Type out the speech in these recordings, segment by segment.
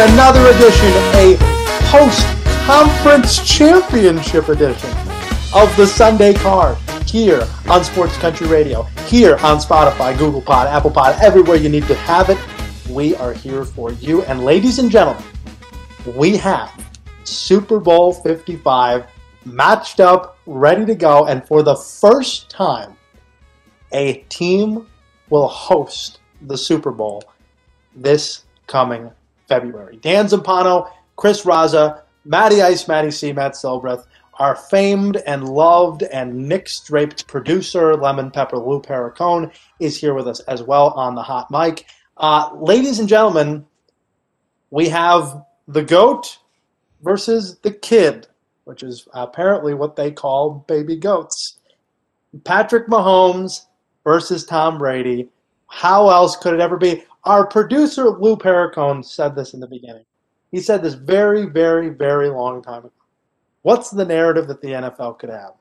another edition, a post-conference championship edition of the Sunday Card here on Sports Country Radio, here on Spotify, Google Pod, Apple Pod, everywhere you need to have it. We are here for you. And ladies and gentlemen, we have Super Bowl 55 matched up, ready to go. And for the first time, a team will host the Super Bowl this coming February. Dan Zampano, Chris Raza, Matty Ice, Matty C, Matt Silbreth, our famed and loved and Nick draped producer, Lemon Pepper Lou Perricone, is here with us as well on the hot mic. Uh, ladies and gentlemen, we have the GOAT versus the kid, which is apparently what they call baby goats. Patrick Mahomes versus Tom Brady. How else could it ever be? Our producer, Lou Perricone, said this in the beginning. He said this very, very, very long time ago. What's the narrative that the NFL could have?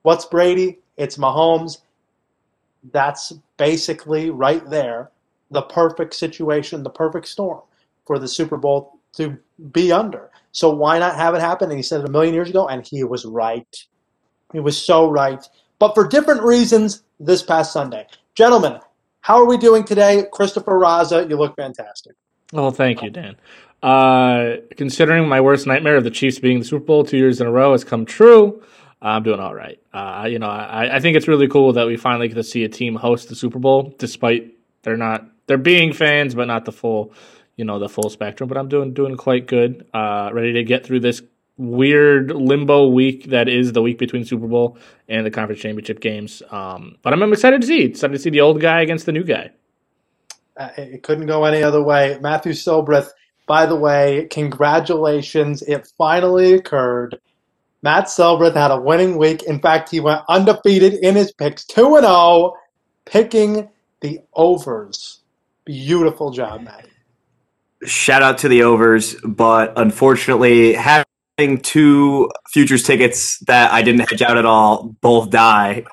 What's Brady? It's Mahomes. That's basically right there the perfect situation, the perfect storm for the Super Bowl to be under. So why not have it happen? And he said it a million years ago, and he was right. He was so right. But for different reasons this past Sunday. Gentlemen, how are we doing today? Christopher Raza, you look fantastic. Well, thank you, Dan. Uh, considering my worst nightmare of the Chiefs being the Super Bowl two years in a row has come true, I'm doing all right. Uh, you know, I, I think it's really cool that we finally get to see a team host the Super Bowl, despite they're not they're being fans, but not the full, you know, the full spectrum. But I'm doing doing quite good. Uh, ready to get through this weird limbo week that is the week between Super Bowl and the conference championship games. Um, but I'm, I'm, excited to see excited to see the old guy against the new guy. Uh, it couldn't go any other way. Matthew Silbreth, by the way, congratulations! It finally occurred. Matt Silbreth had a winning week. In fact, he went undefeated in his picks, two and zero, oh, picking the overs. Beautiful job, Matt. Shout out to the overs, but unfortunately, having two futures tickets that I didn't hedge out at all both die.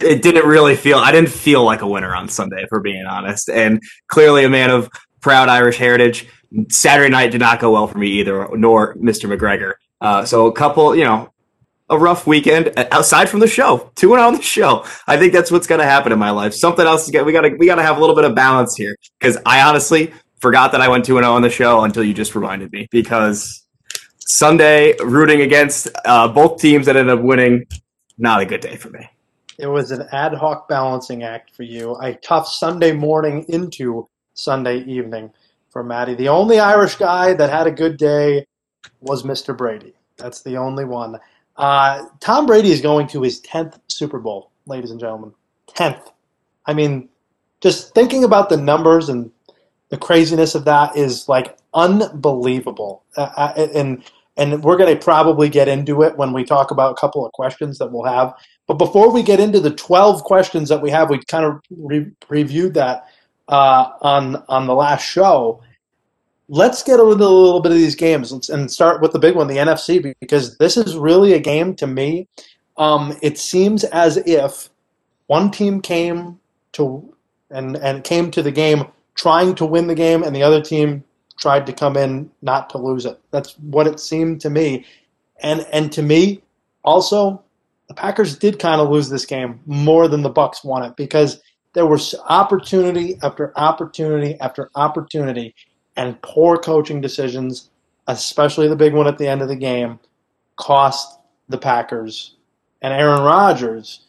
It didn't really feel. I didn't feel like a winner on Sunday, for being honest. And clearly, a man of proud Irish heritage. Saturday night did not go well for me either, nor Mr. McGregor. Uh, so a couple, you know, a rough weekend outside from the show. Two and on the show. I think that's what's going to happen in my life. Something else is going. we got to we got to have a little bit of balance here because I honestly forgot that I went two and on the show until you just reminded me because Sunday rooting against uh, both teams that ended up winning. Not a good day for me. It was an ad hoc balancing act for you. A tough Sunday morning into Sunday evening for Maddie. The only Irish guy that had a good day was Mr. Brady. That's the only one. Uh, Tom Brady is going to his 10th Super Bowl, ladies and gentlemen. 10th. I mean, just thinking about the numbers and the craziness of that is like unbelievable. Uh, uh and and we're going to probably get into it when we talk about a couple of questions that we'll have. But before we get into the 12 questions that we have, we kind of re- reviewed that uh, on on the last show. Let's get into a little bit of these games Let's, and start with the big one, the NFC, because this is really a game to me. Um, it seems as if one team came to and and came to the game trying to win the game, and the other team tried to come in not to lose it. That's what it seemed to me. And and to me, also, the Packers did kind of lose this game more than the Bucs won it because there was opportunity after opportunity after opportunity and poor coaching decisions, especially the big one at the end of the game, cost the Packers and Aaron Rodgers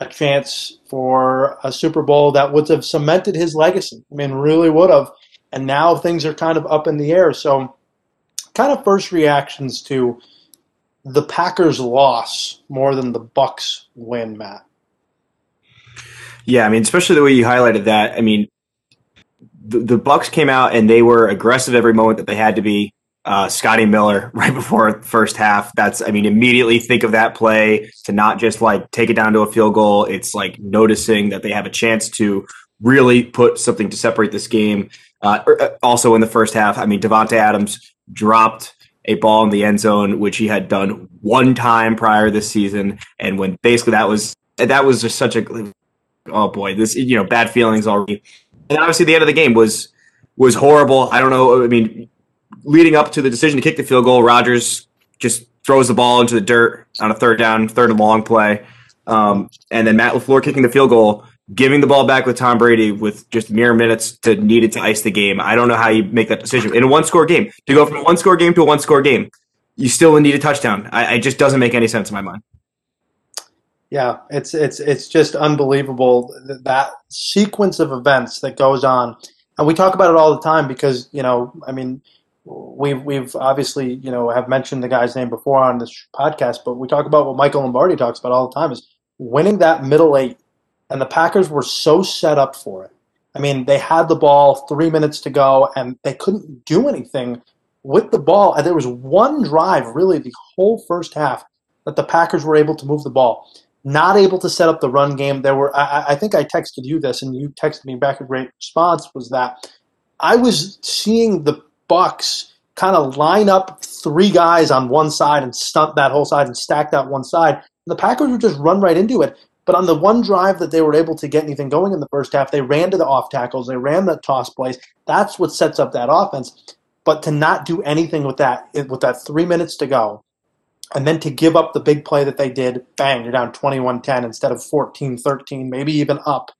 a chance for a Super Bowl that would have cemented his legacy. I mean, really would have and now things are kind of up in the air. So, kind of first reactions to the Packers' loss more than the Bucs' win, Matt. Yeah, I mean, especially the way you highlighted that. I mean, the, the Bucs came out and they were aggressive every moment that they had to be. Uh, Scotty Miller right before the first half. That's, I mean, immediately think of that play to not just like take it down to a field goal. It's like noticing that they have a chance to really put something to separate this game. Uh, er, uh, also in the first half, I mean, Davante Adams dropped a ball in the end zone, which he had done one time prior this season, and when basically that was that was just such a oh boy, this you know bad feelings already. And obviously, the end of the game was was horrible. I don't know. I mean, leading up to the decision to kick the field goal, Rodgers just throws the ball into the dirt on a third down, third and long play. Um, and then Matt LaFleur kicking the field goal, giving the ball back with Tom Brady with just mere minutes to needed to ice the game. I don't know how you make that decision in a one score game to go from a one score game to a one score game. You still need a touchdown. I, it just doesn't make any sense in my mind. Yeah, it's it's it's just unbelievable that, that sequence of events that goes on, and we talk about it all the time because you know, I mean, we've we've obviously you know have mentioned the guy's name before on this podcast, but we talk about what Michael Lombardi talks about all the time is winning that middle eight, and the Packers were so set up for it. I mean, they had the ball three minutes to go, and they couldn't do anything with the ball. And there was one drive, really, the whole first half, that the Packers were able to move the ball not able to set up the run game. There were, I, I, think I texted you this, and you texted me back a great response. Was that I was seeing the Bucs kind of line up three guys on one side and stunt that whole side and stack that one side. And the Packers would just run right into it. But on the one drive that they were able to get anything going in the first half, they ran to the off tackles, they ran the toss plays. That's what sets up that offense. But to not do anything with that, with that three minutes to go, and then to give up the big play that they did, bang, you're down 21-10 instead of 14-13, maybe even up.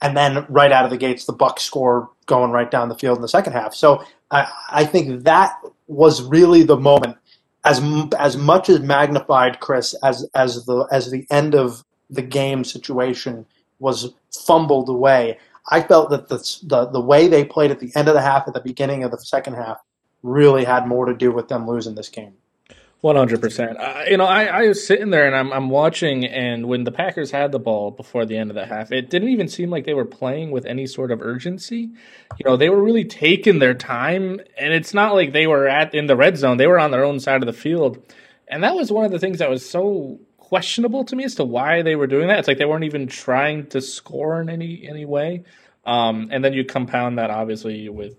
And then right out of the gates, the Bucs score going right down the field in the second half. So I, I think that was really the moment, as as much as magnified, Chris, as as the as the end of the game situation was fumbled away. I felt that the, the the way they played at the end of the half, at the beginning of the second half, really had more to do with them losing this game. One hundred percent. You know, I, I was sitting there and I'm I'm watching, and when the Packers had the ball before the end of the half, it didn't even seem like they were playing with any sort of urgency. You know, they were really taking their time, and it's not like they were at in the red zone; they were on their own side of the field, and that was one of the things that was so questionable to me as to why they were doing that. It's like they weren't even trying to score in any any way. Um, and then you compound that obviously with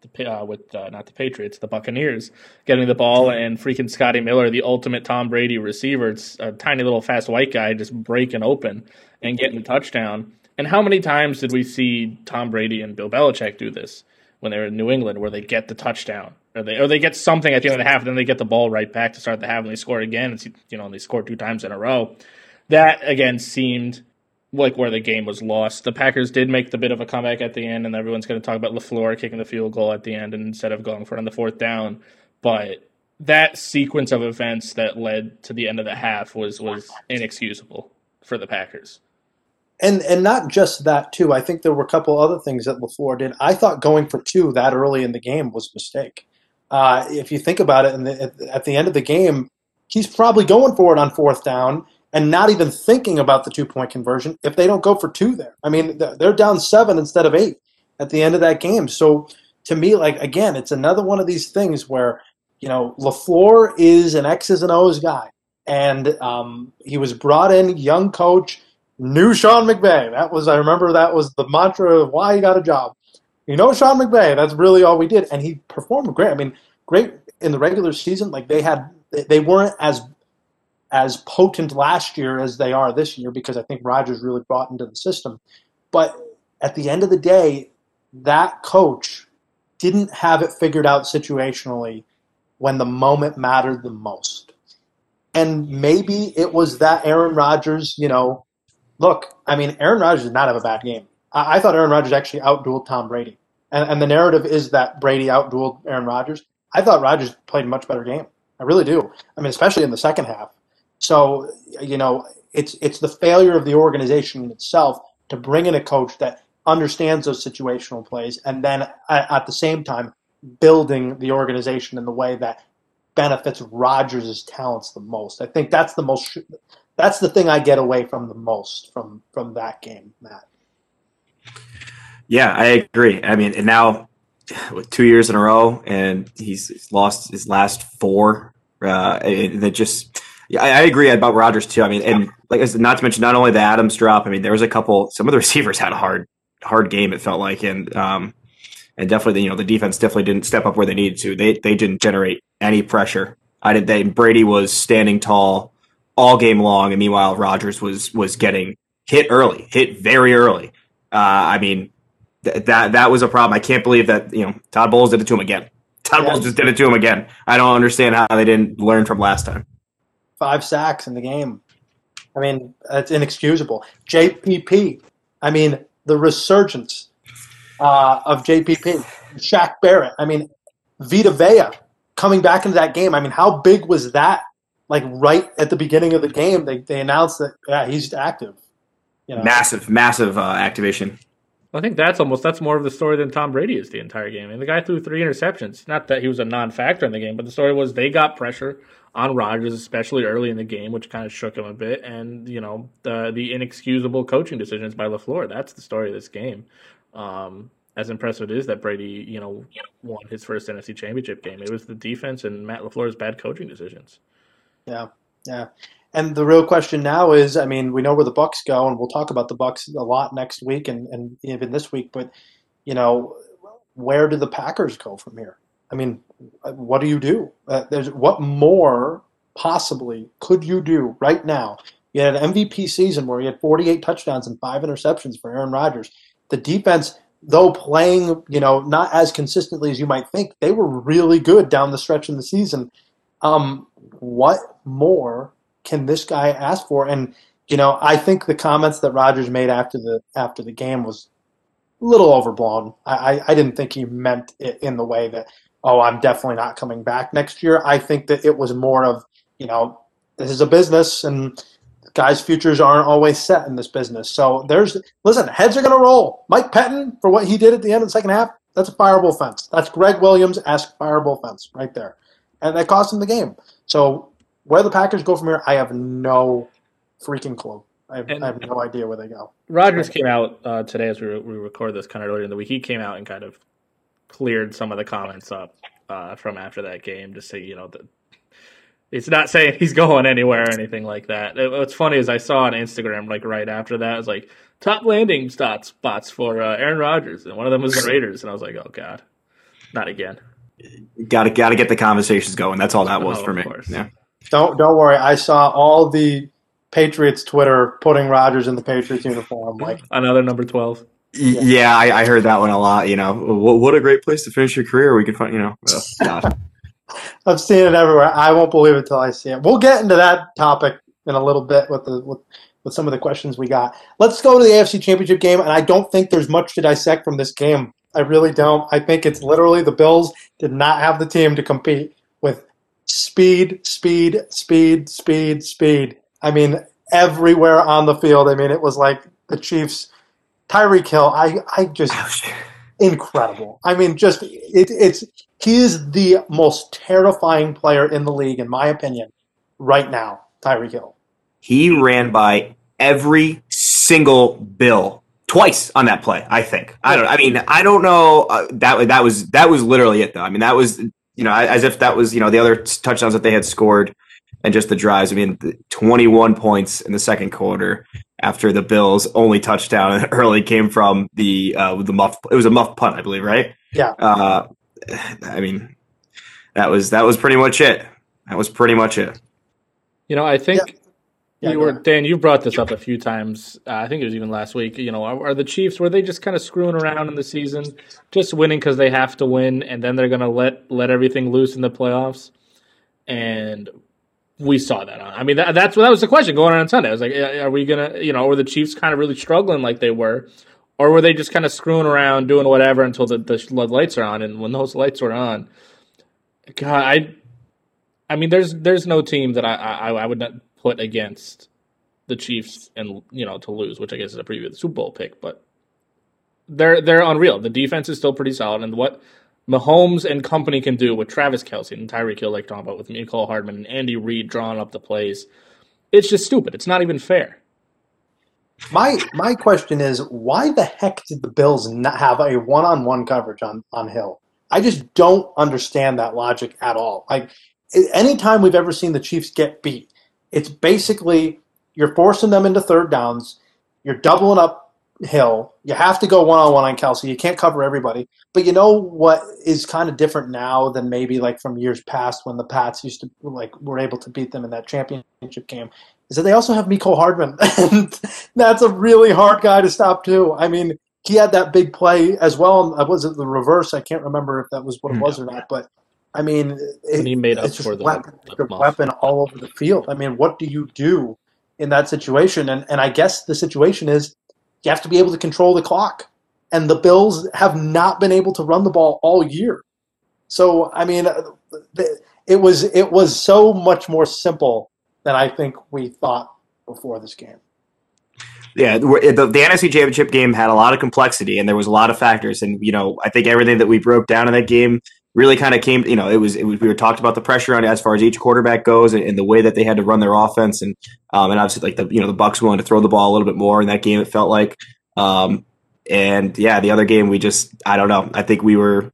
the uh, with uh, not the Patriots, the Buccaneers, getting the ball and freaking Scotty Miller, the ultimate Tom Brady receiver. It's a tiny little fast white guy just breaking open and getting a touchdown. And how many times did we see Tom Brady and Bill Belichick do this when they were in New England, where they get the touchdown or they or they get something at the end of the half, and then they get the ball right back to start the half, and they score again. It's, you know, they score two times in a row. That again seemed like where the game was lost. The Packers did make the bit of a comeback at the end, and everyone's going to talk about LaFleur kicking the field goal at the end and instead of going for it on the fourth down. But that sequence of events that led to the end of the half was was inexcusable for the Packers. And and not just that too. I think there were a couple other things that LaFleur did. I thought going for two that early in the game was a mistake. Uh, if you think about it, the, at the end of the game, he's probably going for it on fourth down and not even thinking about the two point conversion if they don't go for two there. I mean, they're down seven instead of eight at the end of that game. So to me, like again, it's another one of these things where you know LaFleur is an X's and O's guy, and um, he was brought in, young coach, new Sean McVay. That was I remember that was the mantra of why he got a job. You know, Sean McVay. That's really all we did, and he performed great. I mean, great in the regular season. Like they had, they weren't as as potent last year as they are this year because I think Rodgers really brought into the system. But at the end of the day, that coach didn't have it figured out situationally when the moment mattered the most. And maybe it was that Aaron Rodgers, you know, look, I mean, Aaron Rodgers did not have a bad game. I, thought Aaron Rodgers actually outdueled Tom Brady. And, and the narrative is that Brady outdueled Aaron Rodgers. I thought Rodgers played a much better game. I really do. I mean, especially in the second half. So, you know, it's it's the failure of the organization itself to bring in a coach that understands those situational plays, and then at, at the same time building the organization in the way that benefits Rodgers' talents the most. I think that's the most. That's the thing I get away from the most from from that game, Matt. Yeah, I agree. I mean, and now with two years in a row, and he's lost his last four. Uh, and it just yeah, I, I agree about Rodgers too. I mean, and like not to mention not only the Adams drop. I mean, there was a couple. Some of the receivers had a hard, hard game. It felt like, and um, and definitely, you know, the defense definitely didn't step up where they needed to. They they didn't generate any pressure. I did. They Brady was standing tall all game long, and meanwhile, Rodgers was was getting hit early, hit very early. Uh, I mean, th- that that was a problem. I can't believe that you know Todd Bowles did it to him again. Todd Yeah. Bowles just did it to him again. I don't understand how they didn't learn from last time. Five sacks in the game. I mean, it's inexcusable. JPP. I mean, the resurgence uh, of JPP. Shaq Barrett. I mean, Vita Vea coming back into that game. I mean, how big was that? Like right at the beginning of the game, they, they announced that yeah he's active. You know, Massive, massive uh, activation. I think that's almost that's more of the story than Tom Brady is the entire game. And the guy threw three interceptions. Not that he was a non-factor in the game, but the story was they got pressure on Rodgers, especially early in the game, which kind of shook him a bit. And you know the the inexcusable coaching decisions by Lafleur. That's the story of this game. Um, as impressive it is that Brady, you know, won his first NFC Championship game, it was the defense and Matt Lafleur's bad coaching decisions. Yeah, yeah. And the real question now is, I mean, we know where the Bucs go, and we'll talk about the Bucs a lot next week and, and even this week. But you know, where do the Packers go from here? I mean, what do you do? Uh, there's what more possibly could you do right now? You had an MVP season where you had 48 touchdowns and five interceptions for Aaron Rodgers. The defense, though playing, you know, not as consistently as you might think, they were really good down the stretch in the season. Um, what more can this guy ask for? And you know, I think the comments that Rodgers made after the after the game was a little overblown. I, I, didn't think he meant it in the way that, oh, I'm definitely not coming back next year. I think that it was more of, you know, this is a business and guys' futures aren't always set in this business. So there's listen, heads are gonna roll. Mike Pettine for what he did at the end of the second half, that's a fireable offense. That's Gregg Williams ask fireable offense right there. And that cost him the game. So where the Packers go from here, I have no freaking clue. I have, And- I have no idea where they go. Rodgers came out uh, today as we, re- we record this kind of earlier in the week. He came out and kind of cleared some of the comments up uh, from after that game to say, you know, that it's not saying he's going anywhere or anything like that. It- what's funny is I saw on Instagram like right after that, it was like top landing spots spots for uh, Aaron Rodgers, and one of them was the Raiders, and I was like, oh god, not again. Got to got to get the conversations going. That's all that was Oh, for of me. course. Yeah. Don't don't worry. I saw all the Patriots Twitter putting Rodgers in the Patriots uniform. Like Another number twelve. Y- Yeah, I, I heard that one a lot. You know, what, what a great place to finish your career. We could find, you know, oh, I've seen it everywhere. I won't believe it till I see it. We'll get into that topic in a little bit with the with, with some of the questions we got. Let's go to the AFC Championship game, and I don't think there's much to dissect from this game. I really don't. I think it's literally the Bills did not have the team to compete with speed, speed, speed, speed, speed. I mean, everywhere on the field. I mean, it was like the Chiefs. Tyreek Hill, I, I just Ouch. incredible. I mean, just it, it's he is the most terrifying player in the league, in my opinion, right now. Tyreek Hill. He ran by every single bill twice on that play. I think. I don't. I mean, I don't know. Uh, that that was that was literally it, though. I mean, that was you know as if that was you know the other touchdowns that they had scored and just the drives. I mean, 21 points in the second quarter after the Bills' only touchdown early came from the uh, the muff. It was a muff punt, I believe, right? Yeah. Uh, I mean, that was that was pretty much it. That was pretty much it. You know, I think Yeah, you go were ahead. Dan. You brought this up a few times. Uh, I think it was even last week. You know, are, are the Chiefs were they just kind of screwing around in the season, just winning because they have to win, and then they're going to let let everything loose in the playoffs? And we saw that. On, I mean, that, that's that was the question going on on Sunday. I was like, are are we gonna, you know, were the Chiefs kind of really struggling like they were, or were they just kind of screwing around, doing whatever until the, the lights are on? And when those lights were on, God, I, I mean, there's there's no team that I I, I would not put against the Chiefs and you know to lose, which I guess is a preview of the Super Bowl pick, but they're they're unreal. The defense is still pretty solid, and what Mahomes and company can do with Travis Kelce and Tyreek Hill, like talking about with Mecole Hardman and Andy Reid drawing up the plays, it's just stupid. It's not even fair. My my question is, why the heck did the Bills not have a one on one coverage on on Hill? I just don't understand that logic at all. Like anytime we've ever seen the Chiefs get beat, it's basically you're forcing them into third downs, you're doubling up Hill. You have to go one on one on Kelce. You can't cover everybody. But you know what is kind of different now than maybe like from years past when the Pats used to like were able to beat them in that championship game is that they also have Mecole Hardman, and that's a really hard guy to stop too. I mean, he had that big play as well. I Was it the reverse? I can't remember if that was what it hmm. was or not. But I mean, it, And he made up it's just for the- weapon, the weapon all over the field. I mean, what do you do in that situation? And and I guess the situation is you have to be able to control the clock. And the Bills have not been able to run the ball all year. So I mean, uh, it was it was so much more simple than I think we thought before this game. Yeah, the, the, the NFC Championship game had a lot of complexity, and there was a lot of factors. And you know, I think everything that we broke down in that game really kind of came. You know, it was, it was we were talked about the pressure on as far as each quarterback goes, and, and the way that they had to run their offense, and um, and obviously like the you know the Bucs willing to throw the ball a little bit more in that game. It felt like, um, and yeah, the other game we just I don't know. I think we were,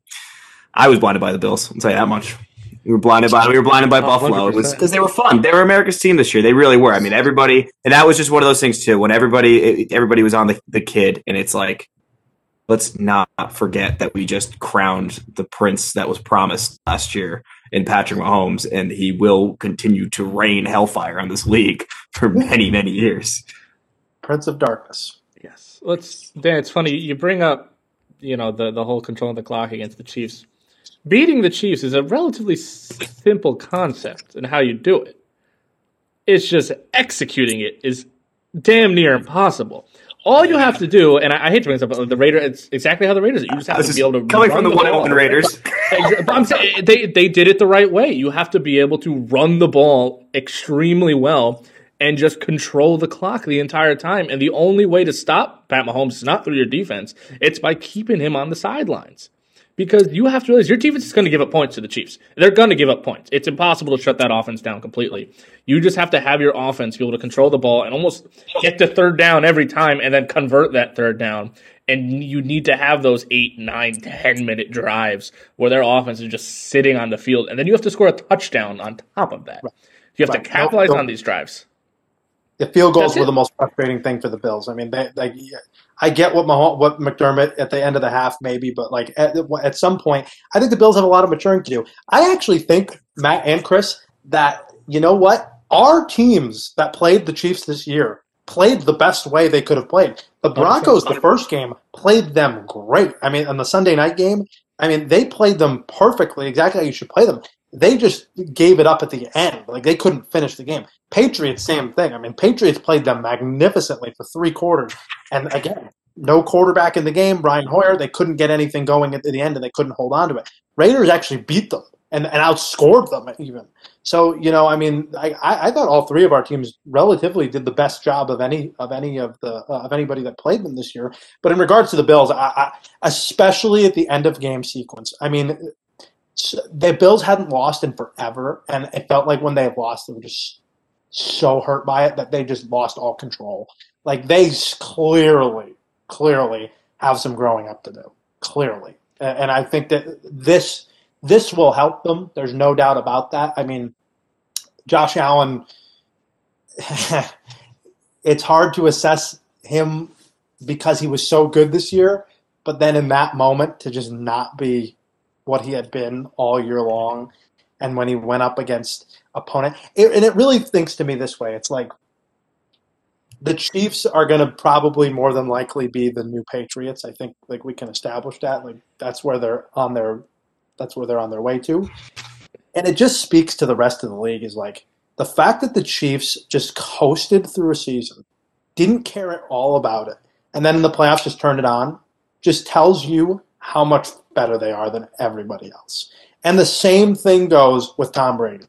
I was blinded by the Bills. I'll tell you that much. We were blinded by we were blinded by Oh, Buffalo. It was because they were fun. They were America's team this year. They really were. I mean, everybody, and that was just one of those things too. When everybody everybody was on the the kid, and it's like, let's not forget that we just crowned the prince that was promised last year in Patrick Mahomes, and he will continue to rain hellfire on this league for many many years. Prince of Darkness. Yes. Let's Dan, it's funny you bring up, you know, the the whole controlling the clock against the Chiefs. Beating the Chiefs is a relatively simple concept and how you do it. It's just executing it is damn near impossible. All you have to do, and I, I hate to bring this up, but the Raiders, it's exactly how the Raiders. You just have This to be able to coming run from the the one ball. one Raiders. But I'm saying they they did it the right way. You have to be able to run the ball extremely well and just control the clock the entire time. And the only way to stop Pat Mahomes is not through your defense; it's by keeping him on the sidelines. Because you have to realize your defense is going to give up points to the Chiefs. They're going to give up points. It's impossible to shut that offense down completely. You just have to have your offense be able to control the ball and almost get to third down every time and then convert that third down. And you need to have those eight, nine, ten minute drives where their offense is just sitting on the field. And then you have to score a touchdown on top of that. You have Right. to capitalize Don't- on these drives. The field goals were the most frustrating thing for the Bills. I mean, they, they, I get what Mahom, what McDermott at the end of the half maybe, but like at, at some point, I think the Bills have a lot of maturing to do. I actually think Matt and Chris that you know what our teams that played the Chiefs this year played the best way they could have played. The Broncos, the first game, played them great. I mean, on the Sunday night game, I mean, they played them perfectly, exactly how you should play them. They just gave it up at the end. Like they couldn't finish the game. Patriots, same thing. I mean, Patriots played them magnificently for three quarters. And again, no quarterback in the game, Brian Hoyer. They couldn't get anything going at the end and they couldn't hold on to it. Raiders actually beat them and, and outscored them even. So, you know, I mean, I, I thought all three of our teams relatively did the best job of any of any of the uh, of anybody that played them this year. But in regards to the Bills, I, I, especially at the end of game sequence, I mean, the Bills hadn't lost in forever, and it felt like when they lost, they were just so hurt by it that they just lost all control. Like they clearly, clearly have some growing up to do. Clearly, and I think that this this will help them. There's no doubt about that. I mean, Josh Allen. it's hard to assess him because he was so good this year, but then in that moment to just not be what he had been all year long, and when he went up against opponent, it, and it really thinks to me this way: it's like the Chiefs are going to probably more than likely be the new Patriots. I think like we can establish that. Like that's where they're on their that's where they're on their way to. And it just speaks to the rest of the league is like the fact that the Chiefs just coasted through a season, didn't care at all about it, and then in the playoffs just turned it on, just tells you how much better they are than everybody else. And the same thing goes with Tom Brady.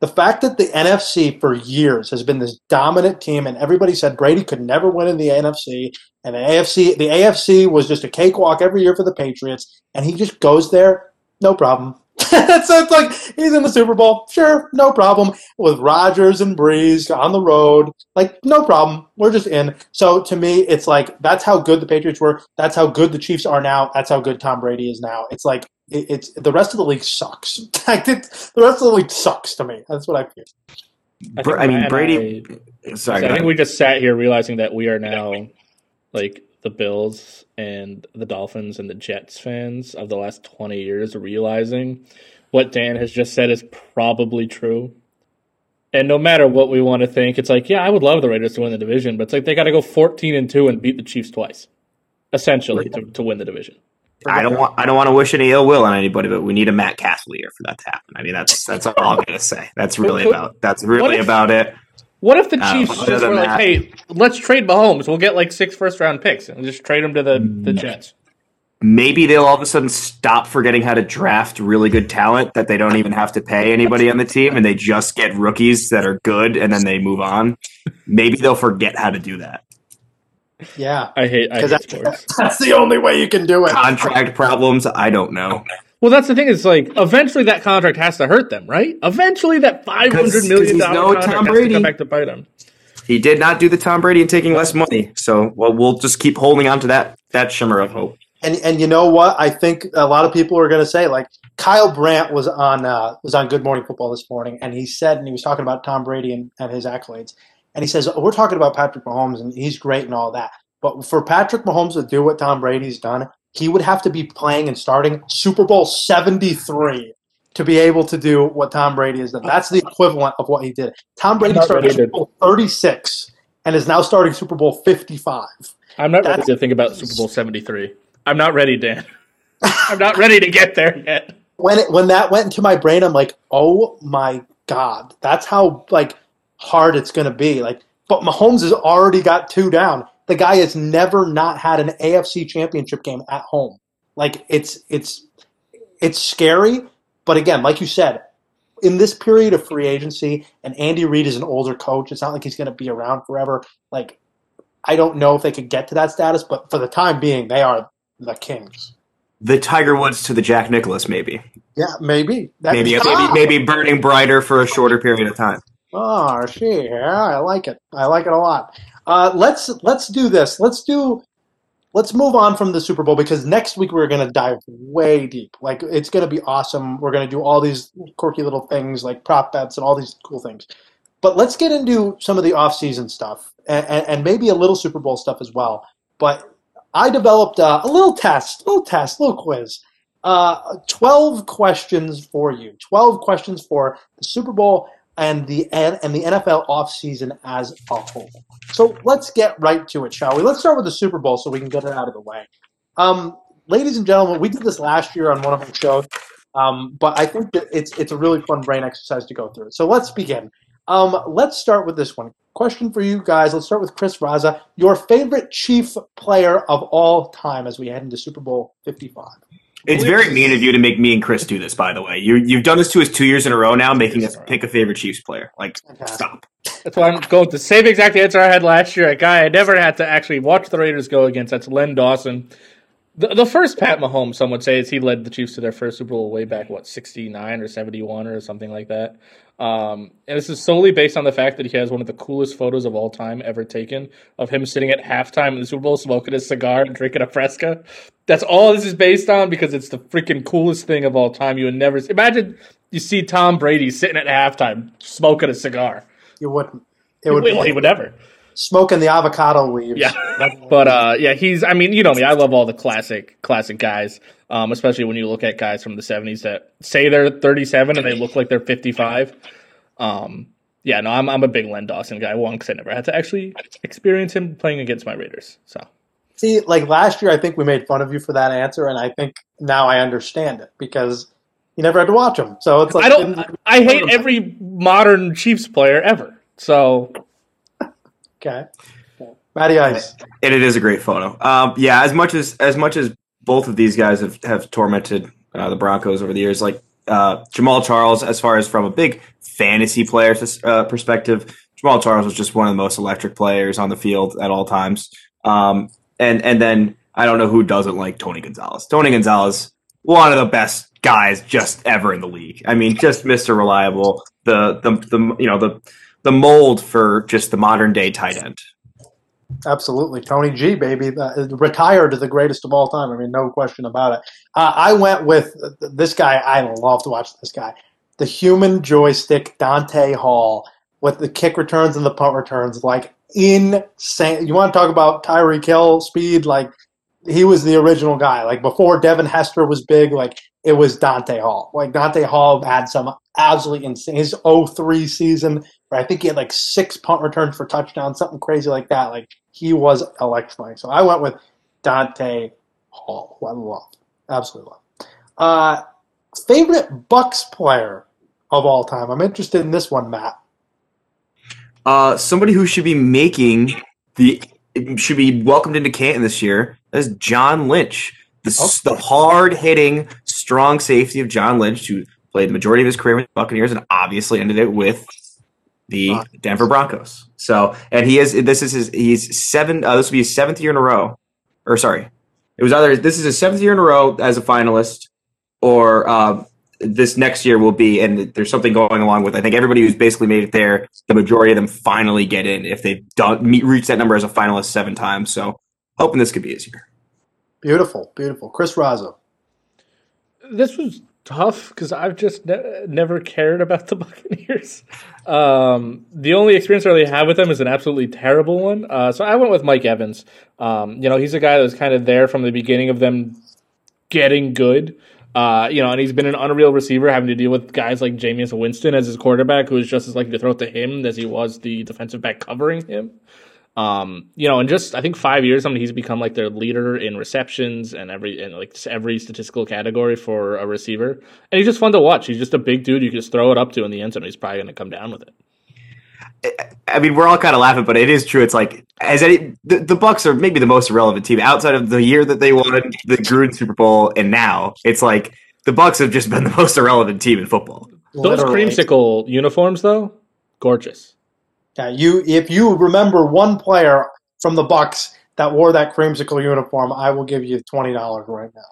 The fact that the NFC for years has been this dominant team, and everybody said Brady could never win in the NFC, and the AFC, the AFC was just a cakewalk every year for the Patriots, and he just goes there, no problem. so it's like he's in the Super Bowl, sure, no problem. With Rodgers and Brees on the road, like no problem, we're just in. So to me, it's like that's how good the Patriots were. That's how good the Chiefs are now. That's how good Tom Brady is now. It's like it, it's the rest of the league sucks. Like, it- the rest of the league sucks to me. That's what I feel. I, think I mean, Brady- I- Sorry, So I think we just sat here realizing that we are now like the Bills and the Dolphins and the Jets fans of the last 20 years realizing what Dan has just said is probably true. And no matter what we want to think, it's like, yeah, I would love the Raiders to win the division, but it's like they got to go 14 and 2 and beat the Chiefs twice. essentially to, to win the division. I don't want I don't want to wish any ill will on anybody, but we need a Matt Cassel year for that to happen. I mean, that's that's all I'm gonna say. That's really about that's really about it. What if the Uh, Chiefs other just were like, that- "Hey, let's trade Mahomes. We'll get like six first round picks and just trade them to the the Jets." Maybe they'll all of a sudden stop forgetting how to draft really good talent that they don't even have to pay anybody on the team, and they just get rookies that are good, and then they move on. Maybe they'll forget how to do that. Yeah, I hate. I because hate that's, sports. that's the only way you can do it. Contract problems, I don't know. Well, that's the thing. Is like eventually that contract has to hurt them, right? Eventually that five hundred 'Cause million he's dollar no contract Tom has to Brady. come back to bite them. He did not do the Tom Brady and taking less money, so well, we'll just keep holding on to that that shimmer of hope. And and you know what? I think a lot of people are going to say like Kyle Brandt was on uh, was on Good Morning Football this morning, and he said and he was talking about Tom Brady and, and his accolades, and he says we're talking about Patrick Mahomes and he's great and all that, but for Patrick Mahomes to do what Tom Brady's done, he would have to be playing and starting Super Bowl seventy three to be able to do what Tom Brady has done. That's the equivalent of what he did. Tom Brady started ready Super Bowl thirty six and is now starting Super Bowl fifty five. I'm not ready to think about Super Bowl seventy three. I'm not ready, Dan. I'm not ready to get there yet. when it when that went into my brain, I'm like, oh my god, that's how like hard it's gonna be. Like, but Mahomes has already got two down. The guy has never not had an AFC championship game at home. Like it's it's it's scary, but again, like you said, in this period of free agency, and Andy Reid is an older coach. It's not like he's gonna be around forever. Like, I don't know if they could get to that status, but for the time being, they are the kings. The Tiger Woods to the Jack Nicklaus, maybe, Yeah, maybe. That- maybe, Ah! maybe, maybe burning brighter for a shorter period of time. Oh, she, yeah, I like it. I like it a lot. Uh, let's let's do this. Let's do. Let's move on from the Super Bowl because next week we're going to dive way deep. Like it's going to be awesome. We're going to do all these quirky little things like prop bets and all these cool things. But let's get into some of the off-season stuff and, and, and maybe a little Super Bowl stuff as well. But I developed uh, a little test, little test, little quiz. Uh, Twelve questions for you. Twelve questions for the Super Bowl and the and the NFL offseason as a whole. So let's get right to it, shall we? Let's start with the Super Bowl so we can get it out of the way. Um, ladies and gentlemen, we did this last year on one of our shows, um, but I think that it's it's a really fun brain exercise to go through. So let's begin. Um, let's start with this one. Question for you guys. Let's start with Chris Raza. Your favorite Chief player of all time as we head into Super Bowl Fifty Five. It's very mean of you to make me and Chris do this. By the way, you you've done this to us two years in a row now, making us pick a favorite Chiefs player. Like, stop. That's why I'm going with the same exact answer I had last year. A guy I never had to actually watch the Raiders go against. That's Len Dawson. The, the first Pat Mahomes, some would say, is he led the Chiefs to their first Super Bowl way back, what, 69 or 71 or something like that. Um, and this is solely based on the fact that he has one of the coolest photos of all time ever taken of him sitting at halftime in the Super Bowl smoking a cigar and drinking a Fresca. That's all this is based on because it's the freaking coolest thing of all time. You would never imagine you see Tom Brady sitting at halftime smoking a cigar. You wouldn't. It would well, he be would never. Smoking the avocado leaves. Yeah. But uh, yeah, he's. I mean, you know me. I love all the classic, classic guys. Um, especially when you look at guys from the '70s that say they're 37 and they look like they're 55. Um, yeah, no, I'm I'm a big Len Dawson guy. One, because I never had to actually experience him playing against my Raiders. So See, like last year, I think we made fun of you for that answer, and I think now I understand it because you never had to watch them. So it's like I don't. I hate every modern Chiefs player ever. So Okay, Matty Ice. And it is a great photo. Um, yeah, as much as as much as both of these guys have have tormented uh, the Broncos over the years, like uh, Jamaal Charles, as far as from a big fantasy player uh, perspective, Jamaal Charles was just one of the most electric players on the field at all times. Um, and and then I don't know who doesn't like Tony Gonzalez. Tony Gonzalez, one of the best guys just ever in the league. I mean, just Mister Reliable. The the the you know the the mold for just the modern day tight end. Absolutely, Tony G, baby, uh, retired the greatest of all time. I mean, no question about it. Uh, I went with this guy. I love to watch this guy, the human joystick Dante Hall with the kick returns and the punt returns, like insane. You want to talk about Tyreek Hill speed? Like he was the original guy. Like before Devin Hester was big, like it was Dante Hall. Like Dante Hall had some absolutely insane. His 03 season, I think he had like six punt returns for touchdowns, something crazy like that. Like he was electrifying. So I went with Dante Hall, who I love, absolutely love. Uh, favorite Bucs player of all time. I'm interested in this one, Matt. Uh, somebody who should be making the should be welcomed into Canton this year is John Lynch, the, Okay. the hard hitting, strong safety of John Lynch, who played the majority of his career with the Buccaneers and obviously ended it with the Broncos. Denver Broncos. So, and he is this is his he's seven. Uh, this will be his seventh year in a row, or sorry, it was either this is his seventh year in a row as a finalist, or uh, this next year will be. And there's something going along with. I think everybody who's basically made it there, the majority of them finally get in if they've done meet, reached that number as a finalist seven times. So, hoping this could be his year. Beautiful, beautiful. Chris Raza. this was tough because I've just ne- never cared about the Buccaneers. Um, the only experience I really have with them is an absolutely terrible one. Uh, so I went with Mike Evans. Um, you know, he's a guy that was kind of there from the beginning of them getting good. Uh, you know, and he's been an unreal receiver, having to deal with guys like Jameis Winston as his quarterback, who is just as likely to throw it to him as he was the defensive back covering him. Um, you know, in just I think five years, I mean, he's become like their leader in receptions and every and like every statistical category for a receiver. And he's just fun to watch. He's just a big dude you can just throw it up to in the end zone. He's probably going to come down with it. I mean, we're all kind of laughing, but it is true. It's like as any the, the Bucs are maybe the most irrelevant team outside of the year that they won the Gruden Super Bowl, and now it's like the Bucs have just been the most irrelevant team in football. Those Literally. creamsicle uniforms, though, gorgeous. Yeah, you if you remember one player from the Bucs that wore that creamsicle uniform, I will give you twenty dollars right now.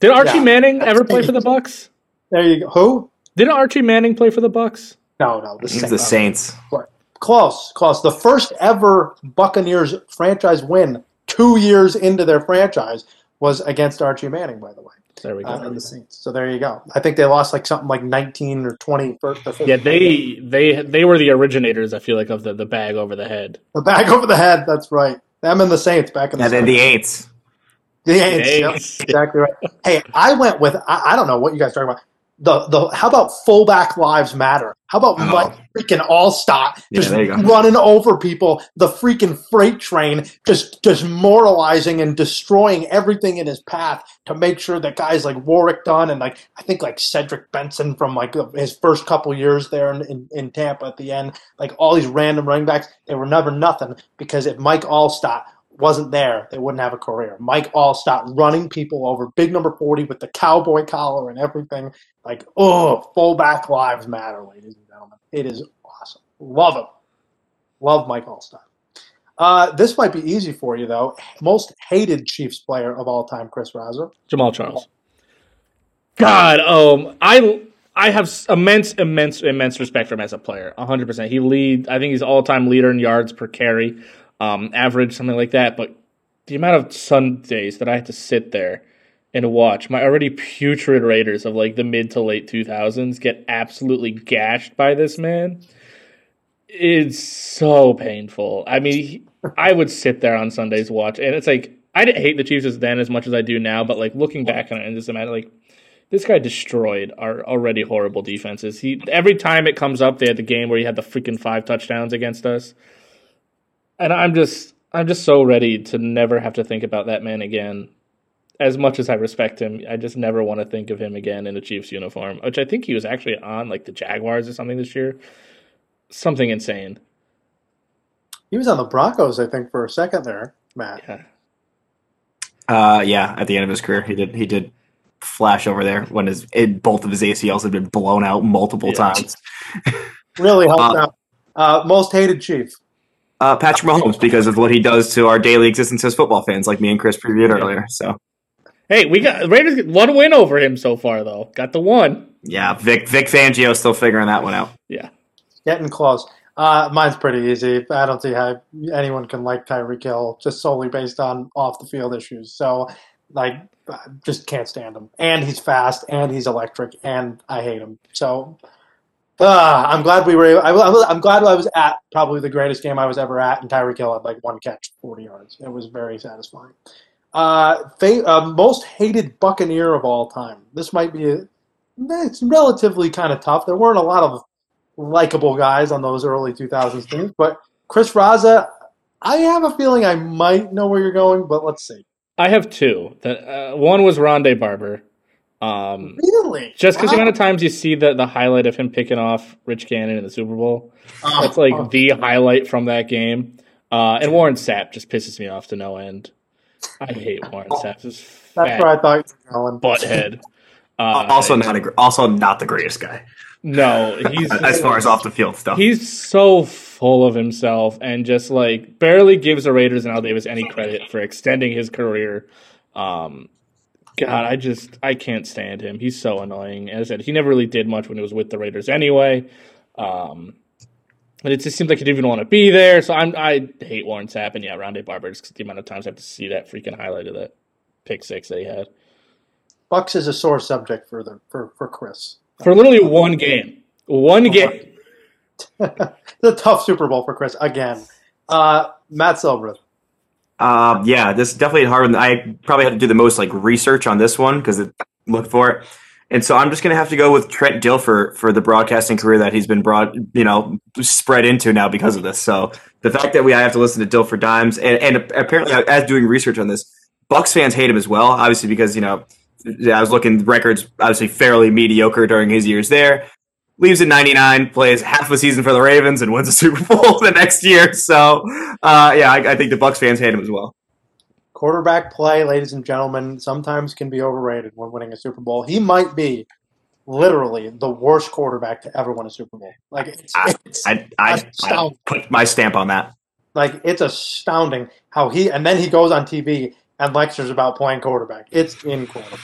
Did Archie Yeah. Manning ever play for the Bucs? There you go. Who? Did Archie Manning play for the Bucs? No, no, the It's Saints. the Saints. Close, close. The first ever Buccaneers franchise win two years into their franchise was against Archie Manning, by the way, There we go. uh, and the Saints. So there you go. I think they lost like something like nineteen or twenty. First, or yeah, they they they were the originators. I feel like of the the bag over the head. the bag over the head. That's right. Them and the Saints back in the And then the 70s. Aints. The Aints, yep, exactly right. Hey, I went with I, I don't know what you guys are talking about. The the how about fullback lives matter? How about Oh. Mike freaking Alstott Yeah, just there running over people, the freaking freight train, just just moralizing and destroying everything in his path to make sure that guys like Warrick Dunn and like I think like Cedric Benson from like his first couple years there in, in, in Tampa at the end, like all these random running backs, they were never nothing because if Mike Alstott wasn't there, they wouldn't have a career. Mike Alstott running people over, big number 40 with the cowboy collar and everything. Like, oh, fullback lives matter, ladies and gentlemen. It is awesome. Love him. Love Mike Alstott. Uh, this might be easy for you, though. Most hated Chiefs player of all time, Chris Raza. Jamaal Charles. God, um, I I have immense, immense, immense respect for him as a player. hundred percent. He lead. I think he's all time leader in yards per carry, um, average something like that. But the amount of Sundays that I had to sit there and watch my already putrid Raiders of like the mid to late two thousands get absolutely gashed by this man. It's so painful. I mean, I would sit there on Sundays watch, and it's like I didn't hate the Chiefs as then as much as I do now. But like looking back on it and just imagine like this guy destroyed our already horrible defenses. He every time it comes up, they had the game where he had the freaking five touchdowns against us, and I'm just I'm just so ready to never have to think about that man again. As much as I respect him, I just never want to think of him again in a Chiefs uniform, which I think he was actually on like the Jaguars or something this year. Something insane. He was on the Broncos, I think, for a second there, Matt. Yeah. Uh, yeah, at the end of his career, he did he did flash over there when his it, both of his ACLs had been blown out multiple Yeah. times. Really helped Uh, out. Uh, most hated Chief. Uh, Patrick Mahomes because of what he does to our daily existence as football fans, like me and Chris previewed earlier. So Hey, we got Raiders get one win over him so far though. Got the one. yeah, Vic Vic Fangio still figuring that one out. Yeah. Getting close. Uh, mine's pretty easy. I don't see how anyone can like Tyreek Hill just solely based on off the field issues. So, like, I just can't stand him. And he's fast, and he's electric, and I hate him. So, uh, I'm glad we were. I, I'm glad I was at probably the greatest game I was ever at, and Tyreek Hill had like one catch, 40 yards. It was very satisfying. Uh, fa- uh, most hated Buccaneer of all time. This might be. A, it's relatively kind of tough. There weren't a lot of likable guys on those early 2000s teams. But Chris Raza, I have a feeling I might know where you're going, but let's see. I have two. That uh, one was Rondé Barber. Um, Really? just because Wow. the amount of times you see the the highlight of him picking off Rich Gannon in the Super Bowl, Oh, that's like oh. the highlight from that game. Uh, and Warren Sapp just pisses me off to no end. I hate Warren Sapp. That's fat where I thought you were going. butthead. Uh, also not a also not the greatest guy no, he's as far as off the field stuff. He's so full of himself and just like barely gives the Raiders and Al Davis any credit for extending his career. Um, God, I just I can't stand him. He's so annoying. As I said, he never really did much when he was with the Raiders anyway. Um, and it just seems like he didn't even want to be there. So I'm I hate Warren Sapp and yeah, Rondé Barber just 'cause the amount of times I have to see that freaking highlight of that pick six that he had Bucs is a sore subject for the for, for Chris. for literally one game. One game. the tough Super Bowl for Chris again. Uh, Matt Silver. Uh, yeah, this is definitely hard. one. I probably had to do the most like research on this one because look for it, and so I'm just gonna have to go with Trent Dilfer for the broadcasting career that he's been brought, you know, spread into now because of this. So the fact that we I have to listen to Dilfer Dimes, and, and apparently as doing research on this, Bucs fans hate him as well, obviously because you know I was looking records obviously fairly mediocre during his years there. Leaves in '99, plays half a season for the Ravens, and wins a Super Bowl the next year. So, uh, yeah, I, I think the Bucs fans hate him as well. Quarterback play, ladies and gentlemen, sometimes can be overrated when winning a Super Bowl. He might be literally the worst quarterback to ever win a Super Bowl. Like it's, I- it's I, I, I put my stamp on that. like it's astounding how he and then he goes on TV and lectures about playing quarterback. It's incredible.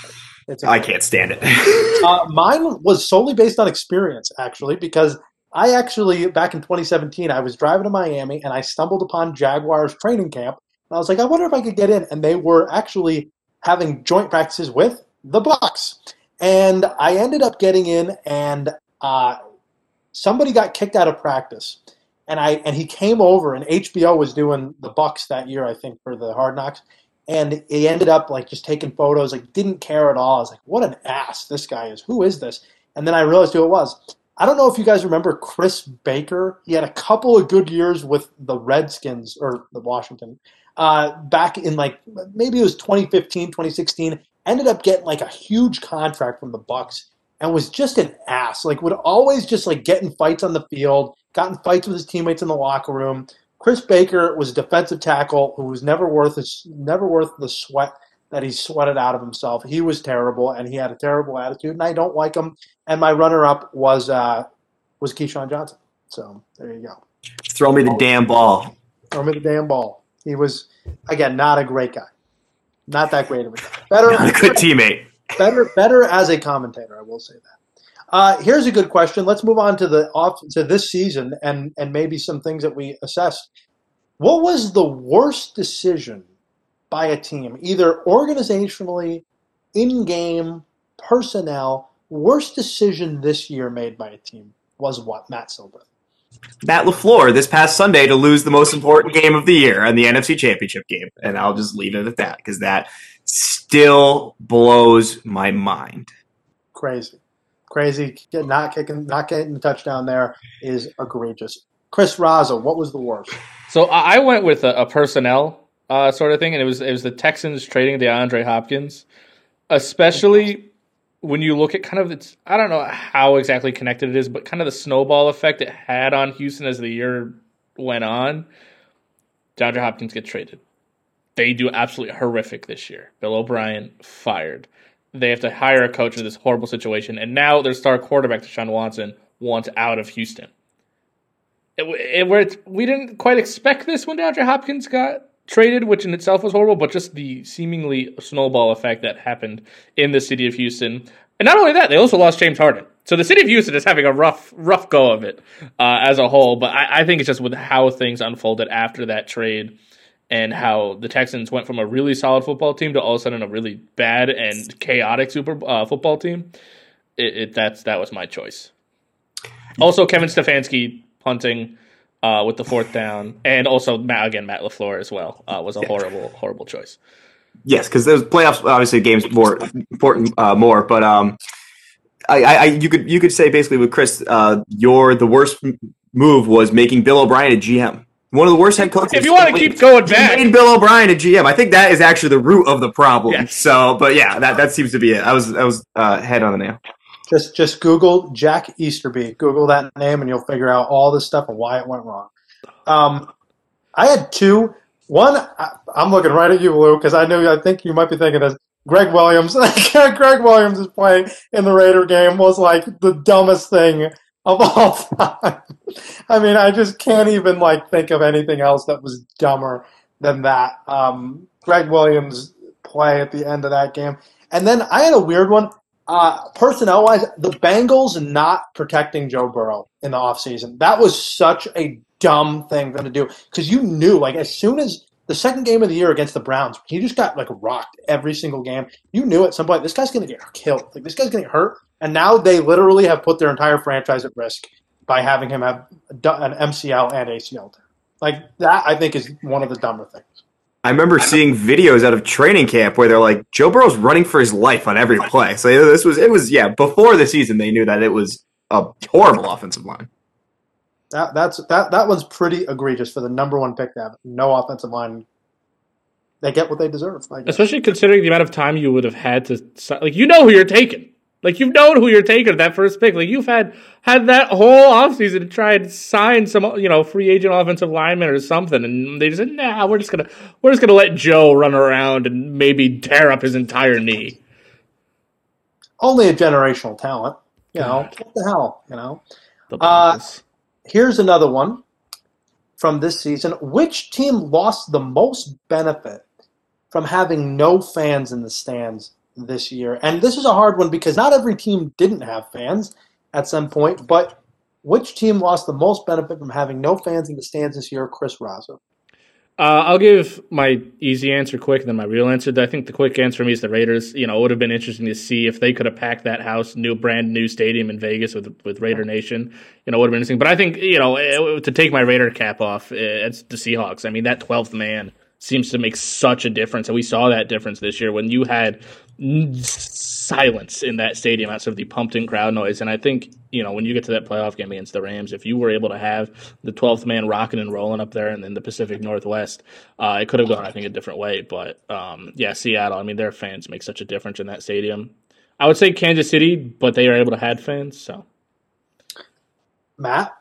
It's I can't stand it. Uh, mine was solely based on experience, actually, because I actually back in 2017 I was driving to Miami and I stumbled upon Jaguars training camp I was like, I wonder if I could get in, and they were actually having joint practices with the Bucs, and I ended up getting in, and uh, somebody got kicked out of practice. And I and he came over and HBO was doing the Bucs that year, I think, for the Hard Knocks. And he ended up like just taking photos, like didn't care at all. I was like, what an ass this guy is. Who is this? And then I realized who it was. I don't know if you guys remember Chris Baker. He had a couple of good years with the Redskins or the Washington uh, back in like maybe it was 2015, 2016. Ended up getting like a huge contract from the Bucs and was just an ass. Like would always just like get in fights on the field, got in fights with his teammates in the locker room. Chris Baker was a defensive tackle who was never worth his, never worth the sweat that he sweated out of himself. He was terrible and he had a terrible attitude, and I don't like him. And my runner-up was uh, was Keyshawn Johnson. So there you go. Throw me the damn ball. Throw me the damn ball. He was again not a great guy, not that great of a guy. Better, Not a good teammate. better, better as a commentator. I will say that. Uh, here's a good question. Let's move on to the off to this season and and maybe some things that we assessed. What was the worst decision by a team, either organizationally, in game, personnel? Worst decision this year made by a team was what? Matt Silver. Matt LaFleur this past Sunday to lose the most important game of the year and the NFC Championship game. And I'll just leave it at that because that still blows my mind. Crazy, crazy. Get- Not kicking, not getting the touchdown there is egregious. Chris Raza, what was the worst? So I I went with a, a personnel uh, sort of thing, and it was it was the Texans trading DeAndre Hopkins, especially when you look at kind of its I don't know how exactly connected it is, but kind of the snowball effect it had on Houston as the year went on. DeAndre Hopkins gets traded. They do absolutely horrific this year. Bill O'Brien fired. They have to hire a coach in this horrible situation, and now their star quarterback, Deshaun Watson, wants out of Houston it, it, where we didn't quite expect this when DeAndre Hopkins got traded, which in itself was horrible, but just the seemingly snowball effect that happened in the city of Houston. And not only that, they also lost James Harden. So the city of Houston is having a rough, rough go of it uh, as a whole. But I, I think it's just with how things unfolded after that trade and how the Texans went from a really solid football team to all of a sudden a really bad and chaotic super uh, football team. It, it that's that was my choice. Also, Kevin Stefanski punting uh, with the fourth down, and also Matt, again Matt Lafleur as well uh, was a horrible, horrible choice. Yes, because those playoffs obviously games more important uh, more, but um, I, I, I you could you could say basically with Chris, uh, your the worst move was making Bill O'Brien a GM. One of the worst head coaches. If you want to keep going back, made Bill O'Brien a GM. I think that is actually the root of the problem. Yes. So, but yeah, that, that seems to be it. I was I was uh, head on the nail. Just just Google Jack Easterby. Google that name, and you'll figure out all this stuff and why it went wrong. Um, I had two. One, I, I'm looking right at you, Lou, because I knew I think you might be thinking this. Gregg Williams. Gregg Williams is playing in the Raider game was like the dumbest thing of all time. I mean, I just can't even like think of anything else that was dumber than that. Um, Gregg Williams play at the end of that game, and then I had a weird one. Uh, personnel wise, the Bengals not protecting Joe Burrow in the offseason. That was such a dumb thing for them to do because you knew, like, as soon as the second game of the year against the Browns, he just got like rocked every single game. You knew at some point this guy's going to get killed. Like, this guy's going to get hurt. And now they literally have put their entire franchise at risk by having him have an MCL and ACL. Like, that I think is one of the dumber things. I remember seeing videos out of training camp where they're like Joe Burrow's running for his life on every play. So this was it was yeah before the season they knew that it was a horrible offensive line. That that's that that one's pretty egregious for the number one pick to have no offensive line. They get what they deserve, especially considering the amount of time you would have had to like you know who you're taking. Like you've known who you're taking that first pick. Like you've had had that whole offseason to try and sign some, you know, free agent offensive lineman or something, and they just said, "Nah, we're just gonna we're just gonna let Joe run around and maybe tear up his entire knee." Only a generational talent, you know. God. What the hell, you know? The uh, here's another one from this season. Which team lost the most benefit from having no fans in the stands this year. And this is a hard one because not every team didn't have fans at some point, but which team lost the most benefit from having no fans in the stands this year? Chris Raza. Uh, I'll give my easy answer quick, then my real answer. I think the quick answer for me is the Raiders. You know, it would have been interesting to see if they could have packed that house, new brand new stadium in Vegas with with Raider Nation. You know, would have been interesting. But I think you know to take my Raider cap off, it's the Seahawks. I mean, that twelfth man seems to make such a difference, and we saw that difference this year when you had silence in that stadium outside of the pumped in crowd noise. And I think, you know, when you get to that playoff game against the Rams, if you were able to have the 12th man rocking and rolling up there and then the Pacific Northwest, uh, it could have gone, I think, a different way. But um, yeah, Seattle, I mean, their fans make such a difference in that stadium. I would say Kansas City, but they are able to have fans. So, Matt?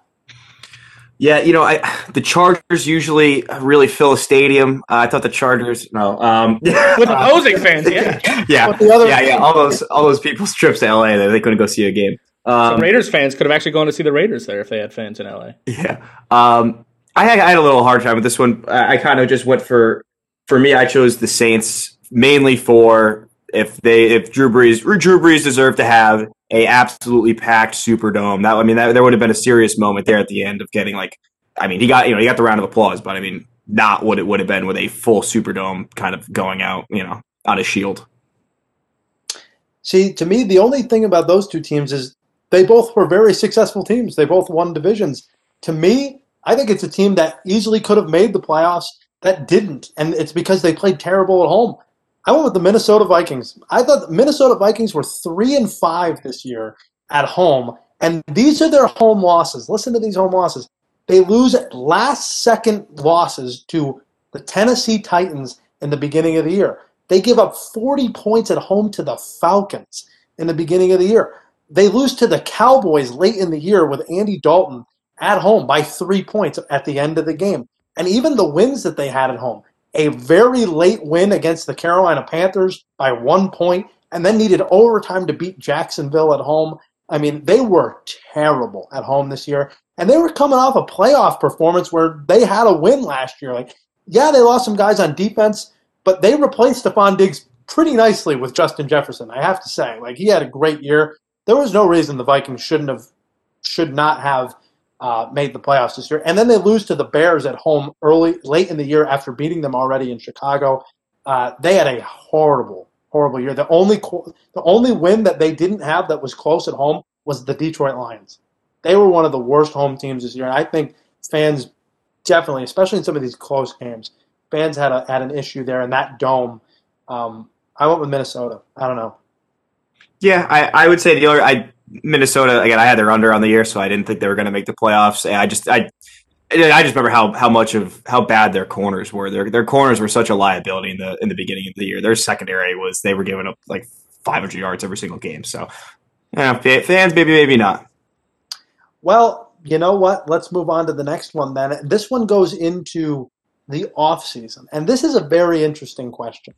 Yeah, you know, I the Chargers usually really fill a stadium. Uh, I thought the Chargers, no, um, with opposing fans, yeah, yeah, other- yeah, yeah. All those all those people's trips to LA, they, they couldn't go see a game. Um, so Raiders fans could have actually gone to see the Raiders there if they had fans in LA. Yeah, um, I, had, I had a little hard time with this one. I, I kind of just went for for me. I chose the Saints mainly for if they if Drew Brees Drew Brees deserved to have a absolutely packed Superdome. That I mean, that, there would have been a serious moment there at the end of getting like, I mean, he got you know he got the round of applause, but I mean, not what it would have been with a full Superdome kind of going out, you know, on a shield. See, to me, the only thing about those two teams is they both were very successful teams. They both won divisions. To me, I think it's a team that easily could have made the playoffs that didn't, and it's because they played terrible at home. I went with the Minnesota Vikings. I thought the Minnesota Vikings were three and five this year at home, and these are their home losses. Listen to these home losses. They lose last second losses to the Tennessee Titans in the beginning of the year. They give up 40 points at home to the Falcons in the beginning of the year. They lose to the Cowboys late in the year with Andy Dalton at home by three points at the end of the game. And even the wins that they had at home, a very late win against the Carolina Panthers by one point, and then needed overtime to beat Jacksonville at home. I mean, they were terrible at home this year, and they were coming off a playoff performance where they had a win last year. Like, yeah, they lost some guys on defense, but they replaced Stefon Diggs pretty nicely with Justin Jefferson. I have to say, like, he had a great year. There was no reason the Vikings shouldn't have, should not have uh, made the playoffs this year, and then they lose to the Bears at home early, late in the year after beating them already in Chicago. Uh, they had a horrible, horrible year. The only the only win that they didn't have that was close at home was the Detroit Lions. They were one of the worst home teams this year, and I think fans definitely, especially in some of these close games, fans had a, had an issue there in that dome. Um, I went with Minnesota. I don't know. Yeah, I, I would say the other I Minnesota again. I had their under on the year, so I didn't think they were going to make the playoffs. I just I I just remember how how much of how bad their corners were. Their their corners were such a liability in the in the beginning of the year. Their secondary was they were giving up like 500 yards every single game. So, yeah, fans, maybe maybe not. Well, you know what? Let's move on to the next one then. This one goes into the off season, and this is a very interesting question.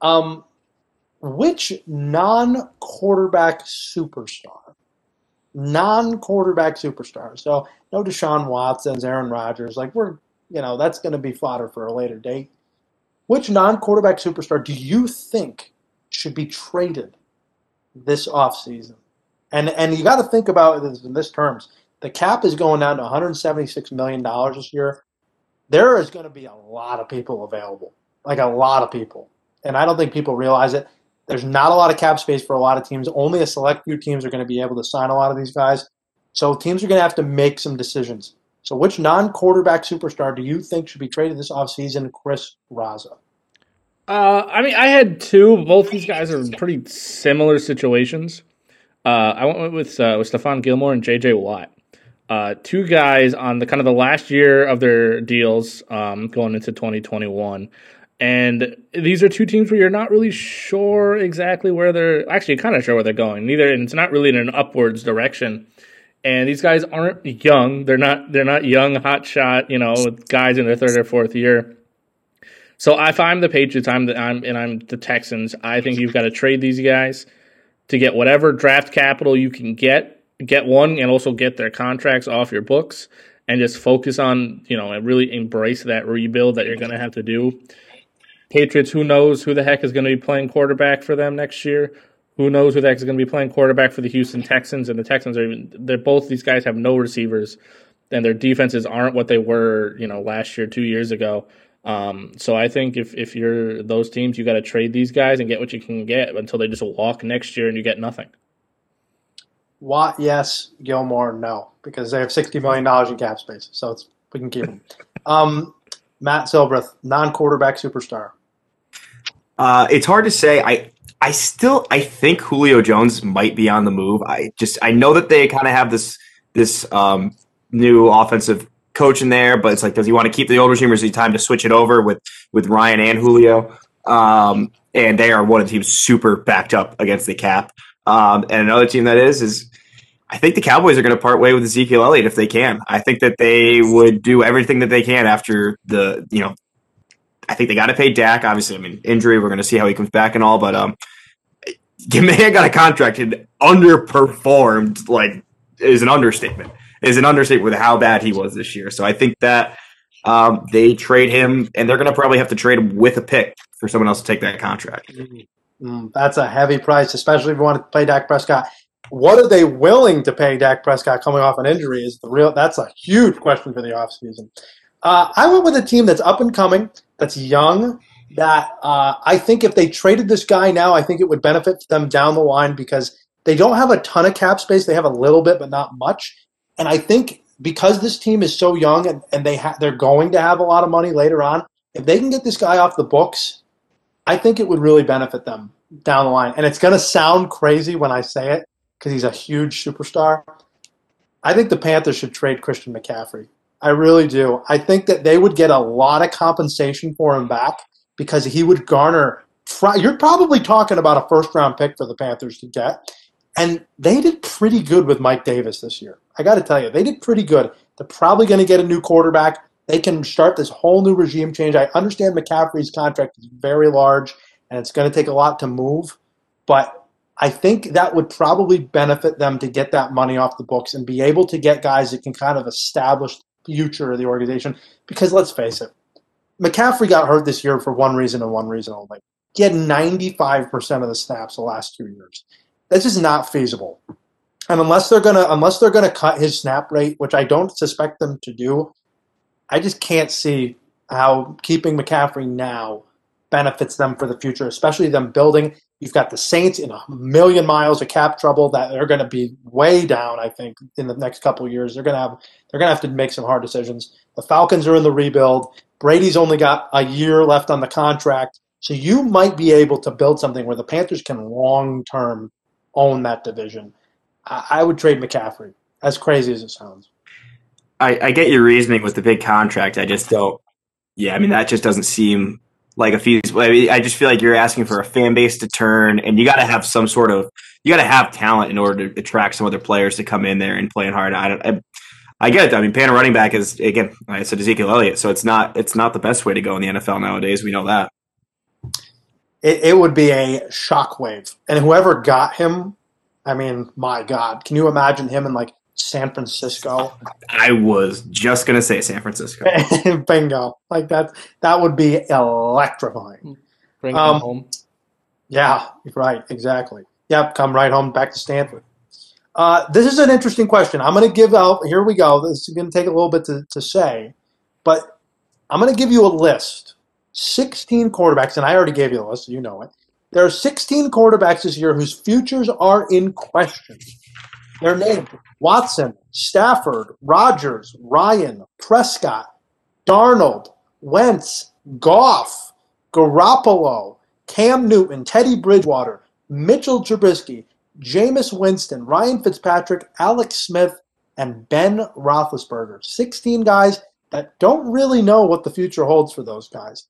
Um, which non-quarterback superstar, non-quarterback superstar, so no Deshaun Watson's, Aaron Rodgers, like we're, you know, that's going to be fodder for a later date. Which non-quarterback superstar do you think should be traded this offseason? And and you got to think about this in this terms. The cap is going down to 176 million dollars this year. There is going to be a lot of people available, like a lot of people, and I don't think people realize it. There's not a lot of cap space for a lot of teams. Only a select few teams are going to be able to sign a lot of these guys. So teams are going to have to make some decisions. So which non-quarterback superstar do you think should be traded this offseason, Chris Raza? Uh, I mean, I had two. Both these guys are in pretty similar situations. Uh, I went with uh, with Stephon Gilmore and J.J. Watt. Uh, two guys on the kind of the last year of their deals um, going into 2021. And these are two teams where you're not really sure exactly where they're actually kind of sure where they're going. Neither, and it's not really in an upwards direction. And these guys aren't young. They're not. They're not young, hot shot. You know, guys in their third or fourth year. So if I'm the Patriots, I'm the, I'm and I'm the Texans. I think you've got to trade these guys to get whatever draft capital you can get. Get one and also get their contracts off your books and just focus on you know and really embrace that rebuild that you're going to have to do Patriots, who knows who the heck is going to be playing quarterback for them next year? Who knows who the heck is going to be playing quarterback for the Houston Texans? And the Texans are even, they're both, these guys have no receivers and their defenses aren't what they were, you know, last year, two years ago. Um, so I think if, if you're those teams, you got to trade these guys and get what you can get until they just walk next year and you get nothing. Watt, yes. Gilmore, no, because they have $60 million in cap space. So we can keep them. um, Matt Silbreth, non quarterback superstar. Uh, it's hard to say. I I still I think Julio Jones might be on the move. I just I know that they kind of have this this um, new offensive coach in there, but it's like, does he want to keep the old regime or is it time to switch it over with with Ryan and Julio? Um, and they are one of the teams super backed up against the cap. Um, and another team that is is I think the Cowboys are going to part way with Ezekiel Elliott if they can. I think that they would do everything that they can after the you know I think they got to pay Dak. Obviously, I mean injury. We're going to see how he comes back and all, but um, man got a contract and underperformed. Like is an understatement. Is an understatement with how bad he was this year. So I think that um, they trade him, and they're going to probably have to trade him with a pick for someone else to take that contract. Mm, that's a heavy price, especially if you want to play Dak Prescott. What are they willing to pay Dak Prescott coming off an injury? Is the real? That's a huge question for the offseason. Uh, I went with a team that's up and coming that's young that uh, I think if they traded this guy now, I think it would benefit them down the line because they don't have a ton of cap space. They have a little bit, but not much. And I think because this team is so young and, and they ha- they're going to have a lot of money later on, if they can get this guy off the books, I think it would really benefit them down the line. And it's going to sound crazy when I say it because he's a huge superstar. I think the Panthers should trade Christian McCaffrey. I really do. I think that they would get a lot of compensation for him back because he would garner. You're probably talking about a first round pick for the Panthers to get. And they did pretty good with Mike Davis this year. I got to tell you, they did pretty good. They're probably going to get a new quarterback. They can start this whole new regime change. I understand McCaffrey's contract is very large and it's going to take a lot to move, but I think that would probably benefit them to get that money off the books and be able to get guys that can kind of establish future of the organization. Because let's face it, McCaffrey got hurt this year for one reason and one reason only. He had 95% of the snaps the last two years. That's just not feasible. And unless they're gonna unless they're gonna cut his snap rate, which I don't suspect them to do, I just can't see how keeping McCaffrey now benefits them for the future, especially them building. You've got the Saints in a million miles of cap trouble that they're going to be way down. I think in the next couple years, they're going to have they're going to have to make some hard decisions. The Falcons are in the rebuild. Brady's only got a year left on the contract, so you might be able to build something where the Panthers can long term own that division. I, I would trade McCaffrey, as crazy as it sounds. I, I get your reasoning with the big contract. I just don't. Yeah, I mean that just doesn't seem like a feasible. I, mean, I just feel like you're asking for a fan base to turn, and you got to have some sort of you got to have talent in order to attract some other players to come in there and playing hard. I don't. I, I get it. I mean, paying a running back is again, I said Ezekiel Elliott, so it's not it's not the best way to go in the NFL nowadays. We know that. It, it would be a shockwave, and whoever got him, I mean, my God, can you imagine him in like San Francisco? I was just gonna say San Francisco. Bingo, like that. That would be electrifying. Bring Um, him home. Yeah, right, exactly. Yep, come right home back to Stanford. Uh, this is an interesting question. I'm going to give out, here we go. This is going to take a little bit to, to say, but I'm going to give you a list 16 quarterbacks, and I already gave you the list, so you know it. There are 16 quarterbacks this year whose futures are in question. They're named Watson, Stafford, Rodgers, Ryan, Prescott, Darnold, Wentz, Goff, Garoppolo, Cam Newton, Teddy Bridgewater, Mitchell Trubisky, Jameis Winston, Ryan Fitzpatrick, Alex Smith, and Ben Roethlisberger. 16 guys that don't really know what the future holds for those guys.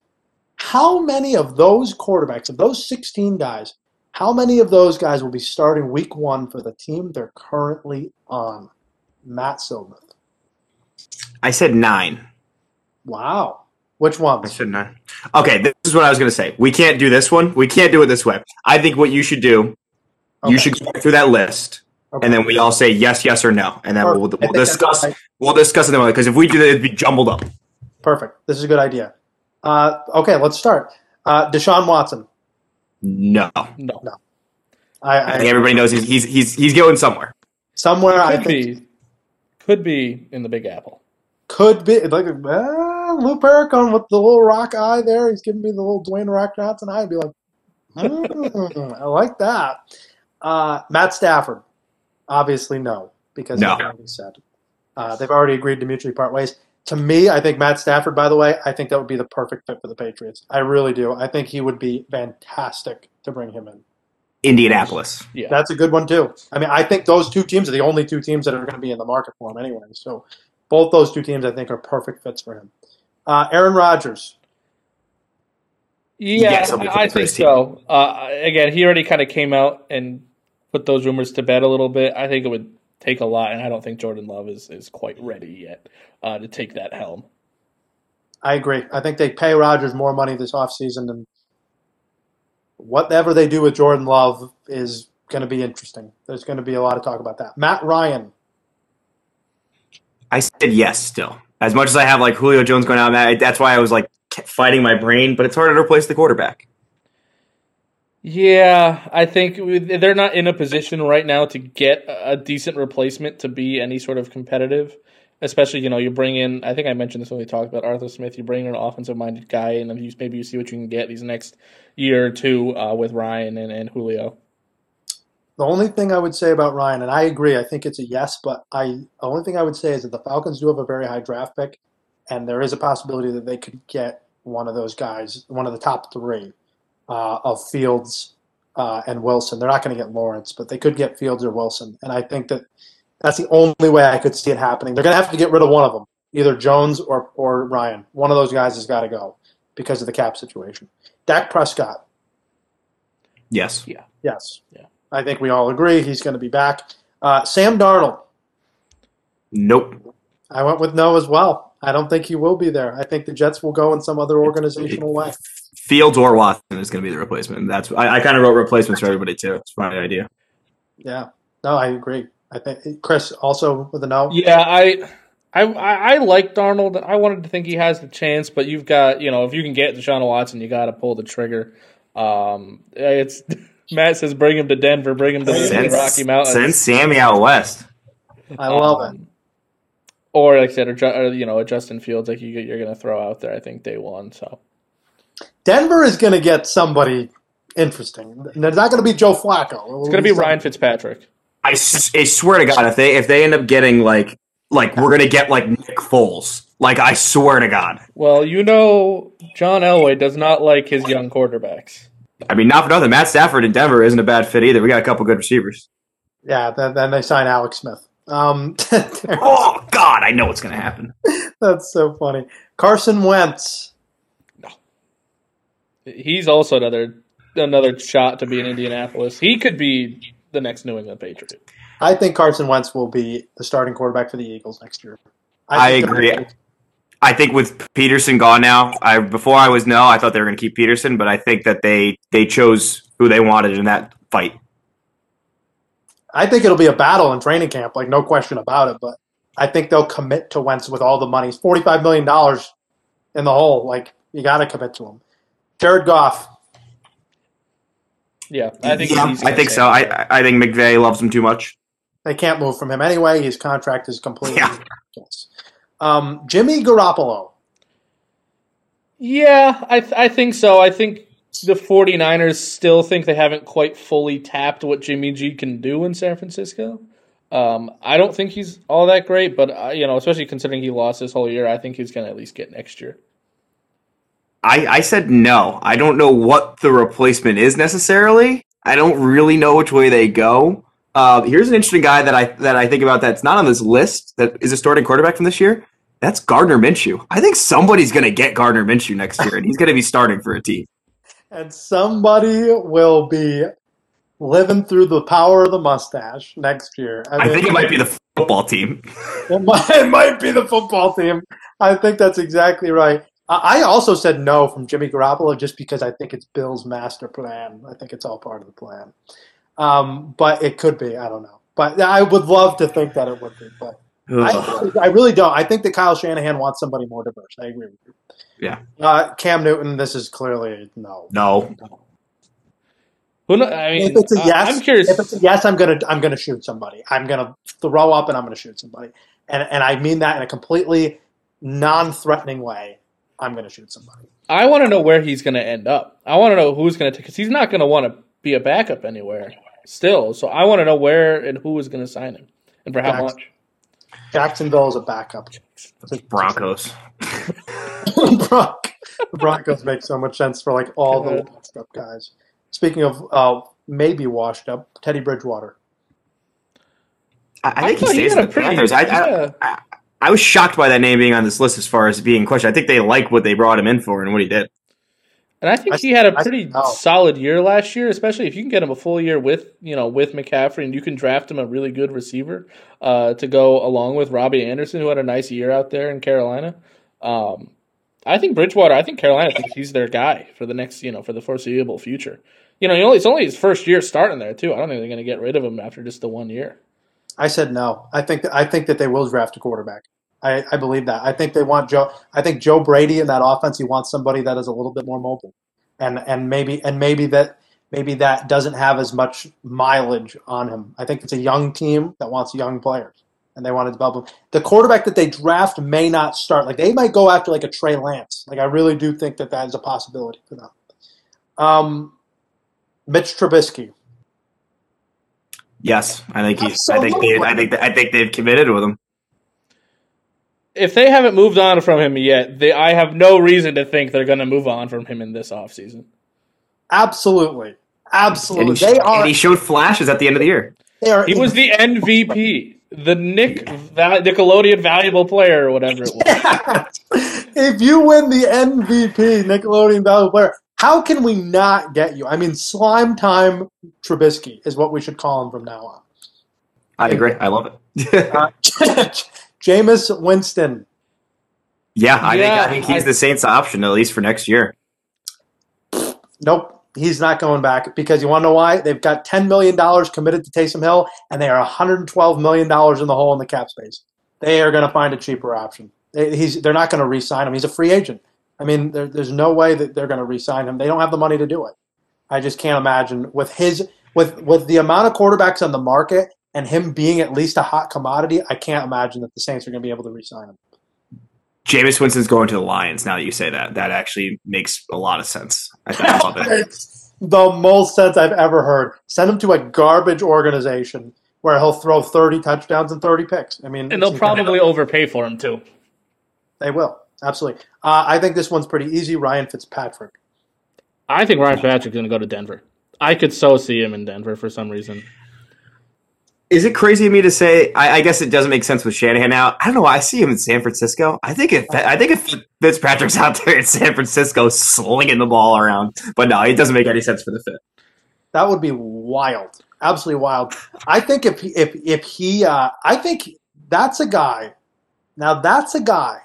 How many of those quarterbacks, of those 16 guys, how many of those guys will be starting week one for the team they're currently on? Matt Silmuth. I said nine. Wow. Which one? I said nine. Okay, this is what I was gonna say. We can't do this one. We can't do it this way. I think what you should do, Okay. you should go through that list, Okay. and then we all say yes, yes, or no, and then we'll, we'll discuss. right. We'll discuss it because if we do that, it'd be jumbled up. Perfect. This is a good idea. Uh, okay, let's start. Uh, Deshaun Watson. No, No, I, I think everybody knows he's he's he's, he's going somewhere. somewhere I could think be, could be in the Big Apple. could be like uh, Lou Paracon with the little rock eye there. He's giving me the little Dwayne Rock Johnson eye. I'd be like, hmm, I like that. Uh, Matt Stafford, obviously no, because No. they've already said uh, they've already agreed to mutually part ways. To me, I think Matt Stafford. By the way, I think that would be the perfect fit for the Patriots. I really do. I think he would be fantastic to bring him in. Indianapolis. Yeah, That's a good one too. I mean, I think those two teams are the only two teams that are going to be in the market for him anyway. So both those two teams, I think, are perfect fits for him. Uh, Aaron Rodgers. yeah, Yes, I'll be I I for think so. Uh, again, he already kind of came out and put those rumors to bed a little bit. I think it would take a lot, and I don't think Jordan Love is is quite ready yet uh, to take that helm. I agree. I think they pay Rodgers more money this offseason, and whatever they do with Jordan Love is going to be interesting. There's going to be a lot of talk about that. Matt Ryan. I said yes still. As much as I have like Julio Jones going out, that's why I was like fighting my brain. But it's harder to replace the quarterback. Yeah, I think they're not in a position right now to get a decent replacement to be any sort of competitive. Especially, you know, you bring in. I think I mentioned this when we talked about Arthur Smith. You bring in an offensive-minded guy, and you, maybe you see what you can get these next year or two uh, with Ryan and, and Julio. The only thing I would say about Ryan, and I agree, I think it's a yes, but I the only thing I would say is that the Falcons do have a very high draft pick, and there is a possibility that they could get one of those guys, one of the top three uh, of Fields uh, and Wilson. They're not going to get Lawrence, but they could get Fields or Wilson, and I think that that's the only way I could see it happening. They're going to have to get rid of one of them, either Jones or or Ryan. One of those guys has got to go because of the cap situation. Dak Prescott. Yes. Yeah. Yes. Yeah. I think we all agree he's going to be back. Uh, Sam Darnold. Nope. I went with no as well. I don't think he will be there. I think the Jets will go in some other organizational way. Fields or Watson is going to be the replacement. That's I, I kind of wrote replacements for everybody too. It's my idea. Yeah. No, I agree. I think Chris also with a no. Yeah, I, I, I I like Darnold. I wanted to think he has the chance, but you've got you know if you can get Deshaun Watson, you got to pull the trigger. Um, it's Matt says bring him to Denver, bring him to the Rocky Mountains. send Sammy out west. I love it. Or like I said, or, or, you know, a Justin Fields like you, you're going to throw out there. I think day one. So Denver is going to get somebody interesting. It's not going to be Joe Flacco. it's going to be Ryan Fitzpatrick. I swear to God, if they if they end up getting like like we're gonna get like Nick Foles, like I swear to God. Well, you know, John Elway does not like his young quarterbacks. I mean, not for nothing. Matt Stafford in Denver isn't a bad fit either. We got a couple good receivers. Yeah, then, then they sign Alex Smith. Um, Oh God, I know what's going to happen. that's so funny. Carson Wentz. No, he's also another another shot to be in Indianapolis. He could be the next New England Patriot. I think Carson Wentz will be the starting quarterback for the Eagles next year. I think agree. I think with Pederson gone now, I before I was no, I thought they were going to keep Pederson, but I think that they they chose who they wanted in that fight. I think it'll be a battle in training camp, like no question about it. But I think they'll commit to Wentz with all the money. It's forty-five million dollars in the hole. Like you got to commit to him. Jared Goff. Yeah, I think Yeah, he's I think so. I I think McVay loves him too much. They can't move from him anyway. His contract is completely. Yeah. Um, Jimmy Garoppolo. Yeah, I th- I think so. I think the 49ers still think they haven't quite fully tapped what Jimmy G can do in San Francisco. Um, I don't think he's all that great, but uh, you know, especially considering he lost this whole year, I think he's going to at least get next year. I I said no. I don't know what the replacement is necessarily. I don't really know which way they go. Uh, here's an interesting guy that I that I think about that's not on this list that is a starting quarterback from this year. That's Gardner Minshew. I think somebody's going to get Gardner Minshew next year, and he's going to be starting for a team. And somebody will be living through the power of the mustache next year. I think it might be the football team. It might, it might be the football team. I think that's exactly right. I I also said no from Jimmy Garoppolo just because I think it's Bill's master plan. I think it's all part of the plan. Um, but it could be. I don't know. But I would love to think that it would be. But I, I really don't. I think that Kyle Shanahan wants somebody more diverse. I agree with you. Yeah. Uh, Cam Newton, this is clearly a no. No. Who kno- I mean, If it's a I- yes, I'm curious. If it's a yes, I'm gonna I'm gonna shoot somebody. I'm gonna throw up and I'm gonna shoot somebody. And and I mean that in a completely non-threatening way. I'm gonna shoot somebody. I want to know where he's going to end up. I want to know who's going to take because he's not going to want to be a backup anywhere still. So I want to know where and who is going to sign him and for how Jackson. much. Jacksonville is a backup. Broncos. Bron- the Broncos make so much sense for like all the God. washed up guys. Speaking of uh, maybe washed up, Teddy Bridgewater. I, I think he stays had in the pretty- Panthers. I, yeah. I, I, I was shocked by that name being on this list as far as being questioned. I think they like what they brought him in for and what he did. And I think I- he had a pretty oh. solid year last year, especially if you can get him a full year with you know with McCaffrey, and you can draft him a really good receiver uh, to go along with Robbie Anderson, who had a nice year out there in Carolina. Um, I think Bridgewater. I think Carolina thinks he's their guy for the next you know for the foreseeable future. You know, it's only his first year starting there too. I don't think they're going to get rid of him after just the one year. I said no. I think that I think that they will draft a quarterback. I, I believe that. I think they want Joe. I think Joe Brady in that offense. He wants somebody that is a little bit more mobile, and and maybe and maybe that maybe that doesn't have as much mileage on him. I think it's a young team that wants young players, and they want to develop them. The quarterback that they draft may not start. Like they might go after like a Trey Lance. Like I really do think that that is a possibility for them. Um, Mitch Trubisky. Yes, I think he's. I think they. I think. I think they've committed with him. If they haven't moved on from him yet, they, I have no reason to think they're going to move on from him in this offseason. Absolutely, absolutely. And he, they are. and he showed flashes at the end of the year. they are He was the MVP, the Nick Val- Nickelodeon valuable player or whatever it was. if you win the MVP, Nickelodeon Valuable Player, how can we not get you? I mean, Slime Time Trubisky is what we should call him from now on. I agree. I love it. Uh, Jameis Winston. yeah, I Yeah, think. I think he's I- the Saints' option at least for next year. Nope, he's not going back because you want to know why? They've got $10 million committed to Taysom Hill, and they are $112 million in the hole in the cap space. They are going to find a cheaper option. He's, they're not going to re sign him. He's a free agent. I mean, there, there's no way that they're going to re sign him. They don't have the money to do it. I just can't imagine with his with with the amount of quarterbacks on the market and him being at least a hot commodity. I can't imagine that the Saints are going to be able to re-sign him. Jameis Winston's going to the Lions. Now that you say that, that actually makes a lot of sense. I, I love it. It's the most sense I've ever heard. Send him to a garbage organization where he'll throw 30 touchdowns and 30 picks. I mean, And they'll it's- probably overpay for him too. they will absolutely. Uh, I think this one's pretty easy. Ryan Fitzpatrick. I think Ryan Fitzpatrick's going to go to Denver. I could so see him in Denver for some reason. Is it crazy of me to say? I, I, guess it doesn't make sense with Shanahan now. I don't know. I see him in San Francisco. I think if I think if Fitzpatrick's out there in San Francisco slinging the ball around, but no, it doesn't make any sense for the fit. That would be wild, absolutely wild. I think if if if he, uh, I think that's a guy. Now that's a guy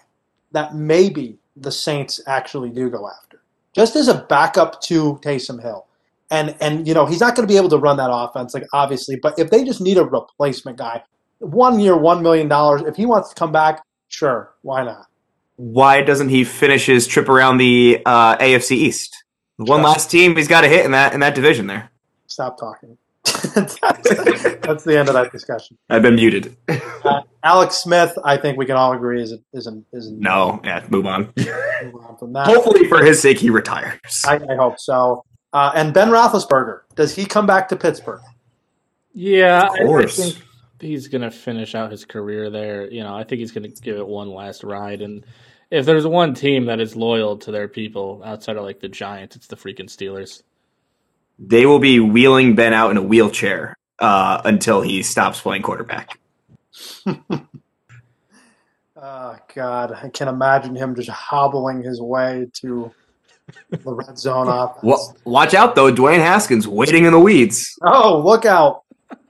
that maybe the Saints actually do go after, just as a backup to Taysom Hill and and you know he's not going to be able to run that offense like obviously but if they just need a replacement guy one year one million dollars if he wants to come back sure why not? Why doesn't he finish his trip around the uh, afc east? One last team he's got to hit in that in that division there. Stop talking. That's, the end of that discussion. I've been muted. Uh, alex smith i think we can all agree is is is no. Yeah move on, move on from that. hopefully for his sake he retires. I, I hope so uh, and Ben Roethlisberger, does he come back to Pittsburgh? Yeah, I think he's going to finish out his career there. You know, I think he's going to give it one last ride. And if there's one team that is loyal to their people outside of like the Giants, it's the freaking Steelers. They will be wheeling Ben out in a wheelchair uh, until he stops playing quarterback. oh God, I can imagine him just hobbling his way to the red zone off. Well, watch out though, Dwayne Haskins waiting in the weeds. Oh, look out!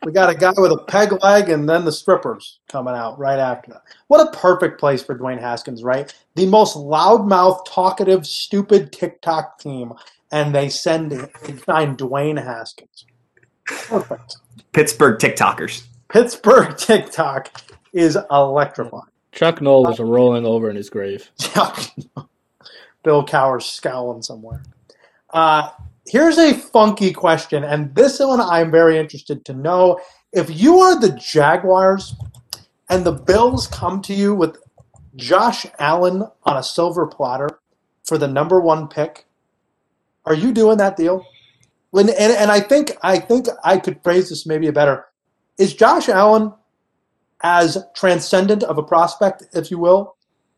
We got a guy with a peg leg, and then the strippers coming out right after that. What a perfect place for Dwayne Haskins, right? The most loudmouth, talkative, stupid TikTok team, and they send and sign Dwayne Haskins. Perfect. Pittsburgh TikTokers. Pittsburgh TikTok is electrifying. Chuck Noll was rolling over in his grave. Bill Cowher scowling somewhere. Uh, here's a funky question, and this one I'm very interested to know. If you are the Jaguars and the Bills come to you with Josh Allen on a silver platter for the number one pick, are you doing that deal? When and, and I think I think I could phrase this maybe a better. Is Josh Allen as transcendent of a prospect, if you will,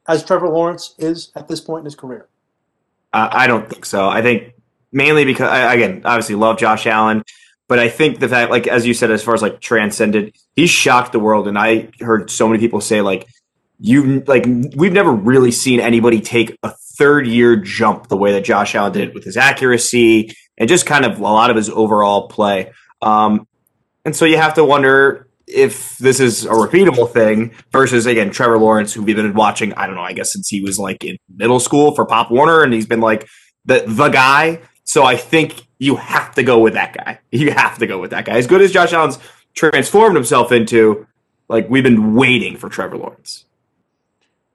as Trevor Lawrence is at this point in his career? Uh, I don't think so. I think mainly because I, again, obviously love Josh Allen, but I think the fact, like as you said, as far as like transcended, he shocked the world, and I heard so many people say like you like we've never really seen anybody take a third year jump the way that Josh Allen did with his accuracy and just kind of a lot of his overall play. Um, and so you have to wonder if this is a repeatable thing versus again Trevor Lawrence, who we've been watching, I don't know, I guess since he was like in middle school for Pop Warner, and he's been like the the guy. So I think you have to go with that guy. You have to go with that guy. As good as Josh Allen's transformed himself into, like we've been waiting for Trevor Lawrence.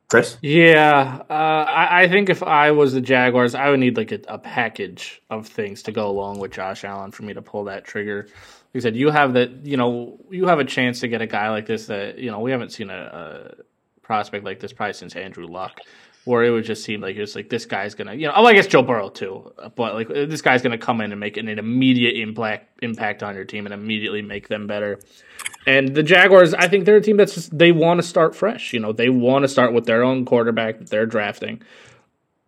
Chris? Yeah, uh, I, I, think if I was the Jaguars, I would need like a, a package of things to go along with Josh Allen for me to pull that trigger like said, you have that. You know, you have a chance to get a guy like this that you know we haven't seen a, a prospect like this probably since Andrew Luck, where it would just seem like it's like this guy's gonna, you know, oh, I guess Joe Burrow too, but like this guy's gonna come in and make an, an immediate impact impact on your team and immediately make them better. And the Jaguars, I think they're a team that's just, they want to start fresh. You know, they want to start with their own quarterback that they're drafting.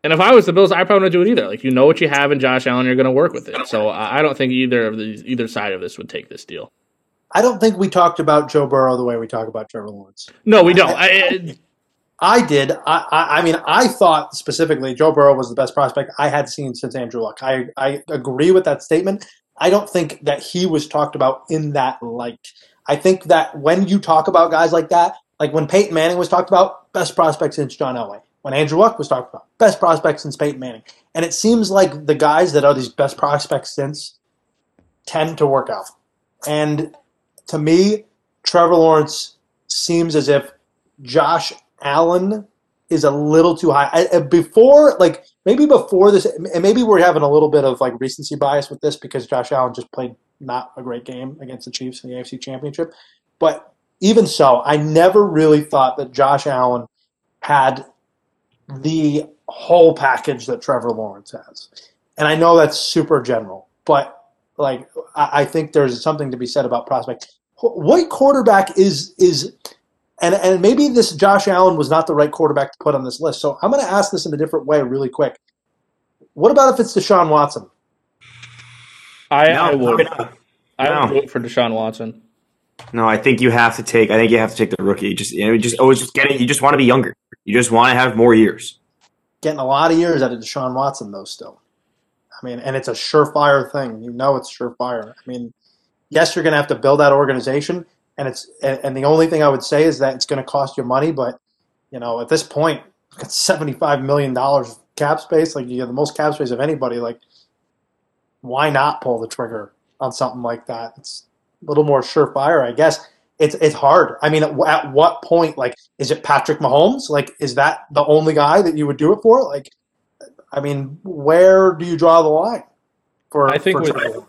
And if I was the Bills, I probably wouldn't do it either. Like you know what you have in Josh Allen, you're going to work with it. So I don't think either of these, either side of this would take this deal. I don't think we talked about Joe Burrow the way we talk about Trevor Lawrence. No, we don't. I, I did. I, I, I, mean, I thought specifically Joe Burrow was the best prospect I had seen since Andrew Luck. I, I agree with that statement. I don't think that he was talked about in that light. I think that when you talk about guys like that, like when Peyton Manning was talked about, best prospect since John Elway when Andrew Luck was talked about. Best prospects since Peyton Manning. And it seems like the guys that are these best prospects since tend to work out. And to me, Trevor Lawrence seems as if Josh Allen is a little too high. I, before, like maybe before this, and maybe we're having a little bit of like recency bias with this because Josh Allen just played not a great game against the Chiefs in the AFC Championship. But even so, I never really thought that Josh Allen had the whole package that Trevor Lawrence has. And I know that's super general, but like I, think there's something to be said about prospect. What quarterback is is and and maybe this Josh Allen was not the right quarterback to put on this list. So I'm going to ask this in a different way, really quick. What about if it's Deshaun Watson? I, no, I would. I would vote for Deshaun Watson. No, I think you have to take. I think you have to take the rookie. Just you know, just always just getting. You just want to be younger. You just want to have more years. Getting a lot of years out of Deshaun Watson though. Still, I mean, and it's a surefire thing. You know, it's surefire. I mean, yes, you're going to have to build that organization, and it's and, and the only thing I would say is that it's going to cost you money. But you know, at this point, it's seventy five million dollars cap space. Like you have the most cap space of anybody. Like, why not pull the trigger on something like that? It's little more surefire, I guess. It's it's hard. I mean, at, at what point? Like, is it Patrick Mahomes? Like, is that the only guy that you would do it for? Like, I mean, where do you draw the line? For I think for with, Trevor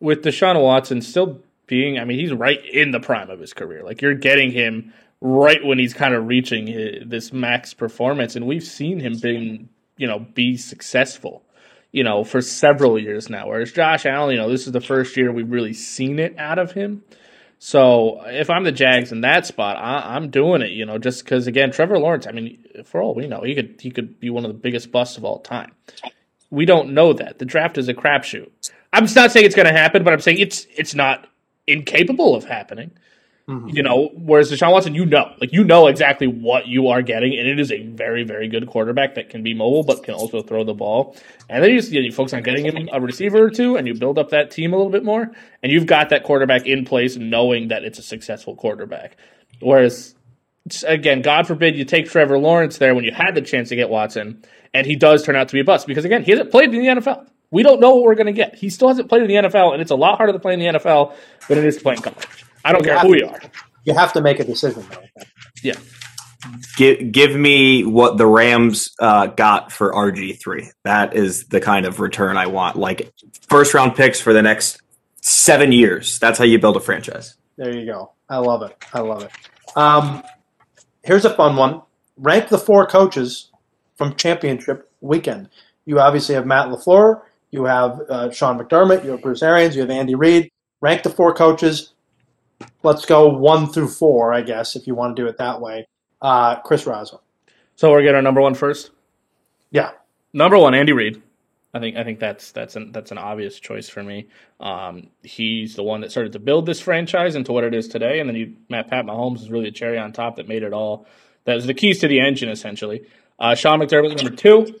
with Deshaun Watson still being, I mean, he's right in the prime of his career. Like you're getting him right when he's kind of reaching hi- this max performance, and we've seen him being, you know, be successful, you know, for several years now. Whereas Josh Allen, you know, this is the first year we've really seen it out of him. So if I'm the Jags in that spot, I, I'm doing it, you know, just because again, Trevor Lawrence. I mean, for all we know, he could he could be one of the biggest busts of all time. We don't know that. The draft is a crapshoot. I'm not saying it's going to happen, but I'm saying it's it's not incapable of happening. Mhm. You know, whereas Deshaun Watson, you know, like you know exactly what you are getting, and it is a very, very good quarterback that can be mobile but can also throw the ball. And then you just you, know, you focus on getting him a receiver or two, and you build up that team a little bit more, and you've got that quarterback in place, knowing that it's a successful quarterback. Whereas, again, God forbid you take Trevor Lawrence there when you had the chance to get Watson, and he does turn out to be a bust because again, he hasn't played in the NFL. We don't know what we're going to get. He still hasn't played in the NFL, and it's a lot harder to play in the NFL than it is to play in college. I don't care who you are. You have to make a decision though. Yeah. Give give me what the Rams uh, got for RG three. That is the kind of return I want. Like first round picks for the next seven years. That's how you build a franchise. There you go. I love it. I love it. Um, here's a fun one. Rank the four coaches from championship weekend. You obviously have Matt LaFleur. You have uh, Sean McDermott. You have Bruce Arians. You have Andy Reid. Rank the four coaches. Let's go one through four, I guess, if you want to do it that way. Uh, Chris Raza. So we're getting our number one first. Yeah. Number one, Andy Reid. I think I think that's that's an that's an obvious choice for me. Um, he's the one that started to build this franchise into what it is today, and then you, Matt Pat Mahomes is really a cherry on top that made it all. That was the keys to the engine, essentially. Uh, Sean McDermott number two,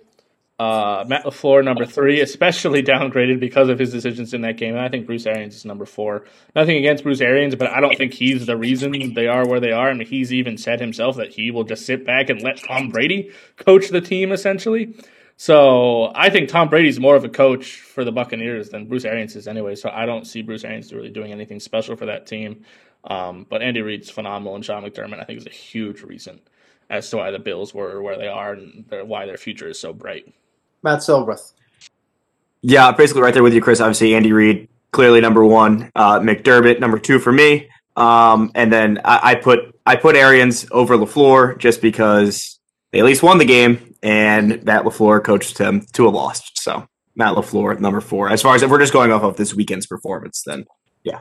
uh, Matt Lafleur number three, especially downgraded because of his decisions in that game. And I think Bruce Arians is number four. Nothing against Bruce Arians, but I don't think he's the reason they are where they are. I mean, he's even said himself that he will just sit back and let Tom Brady coach the team, essentially. So I think Tom Brady's more of a coach for the Buccaneers than Bruce Arians is anyway. So I don't see Bruce Arians really doing anything special for that team. Um, but Andy Reid's phenomenal, and Sean McDermott I think is a huge reason as to why the Bills were where they are and why their future is so bright. Matt Silbreth. Yeah, basically right there with you, Chris. Obviously, Andy Reid clearly number one. Uh, McDermott number two for me. Um, and then I, I put I put Arians over Lafleur just because they at least won the game, and Matt Lafleur coached him to a loss. So Matt Lafleur number four. As far as if we're just going off of this weekend's performance, then yeah.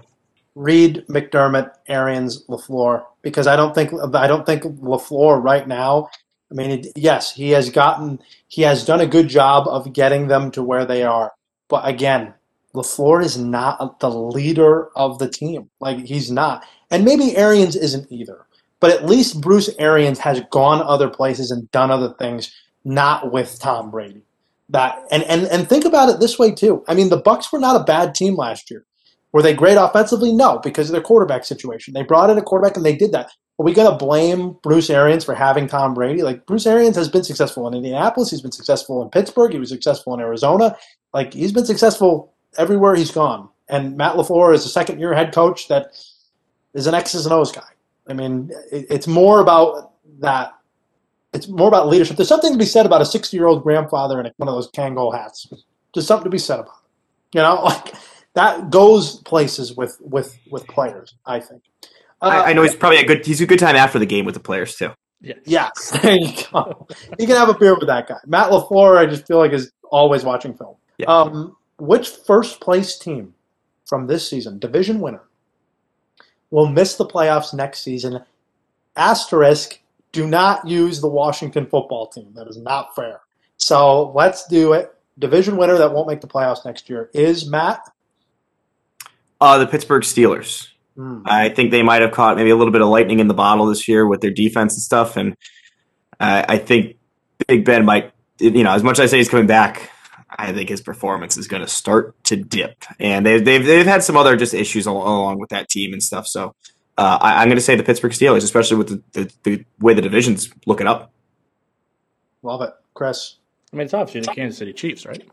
Reid, McDermott, Arians, Lafleur, because I don't think I don't think Lafleur right now. I mean, it, yes, he has gotten he has done a good job of getting them to where they are, but again, Lafleur is not the leader of the team. Like he's not, and maybe Arians isn't either. But at least Bruce Arians has gone other places and done other things, not with Tom Brady. That and and and think about it this way too. I mean, the Bucs were not a bad team last year. Were they great offensively? No, because of their quarterback situation. They brought in a quarterback and they did that. Are we going to blame Bruce Arians for having Tom Brady? Like Bruce Arians has been successful in Indianapolis. He's been successful in Pittsburgh. He was successful in Arizona. Like he's been successful everywhere he's gone. And Matt Lafleur is a second-year head coach that is an X's and O's guy. I mean, it, it's more about that. It's more about leadership. There's something to be said about a 60-year-old grandfather in one of those Kangol hats. There's something to be said about it. You know, like that goes places with with with players. I think. Uh, I, I know he's probably a good. He's a good time after the game with the players too. Yes. Yes, there you go. You can have a beer with that guy. Matt LaFleur, I just feel like is always watching film. Yeah. Um, which first place team from this season, division winner, will miss the playoffs next season? Asterisk, do not use the Washington football team. That is not fair. So let's do it. Division winner that won't make the playoffs next year is Matt. Uh, the Pittsburgh Steelers. Hmm. I think they might have caught maybe a little bit of lightning in the bottle this year with their defense and stuff. And I, I think Big Ben might, you know, as much as I say he's coming back, I think his performance is going to start to dip. And they've, they've, they've had some other just issues al- along with that team and stuff. So uh, I, I'm going to say the Pittsburgh Steelers, especially with the, the, the way the division's looking up. Love it, Chris. I mean, it's obviously the Kansas City Chiefs, right?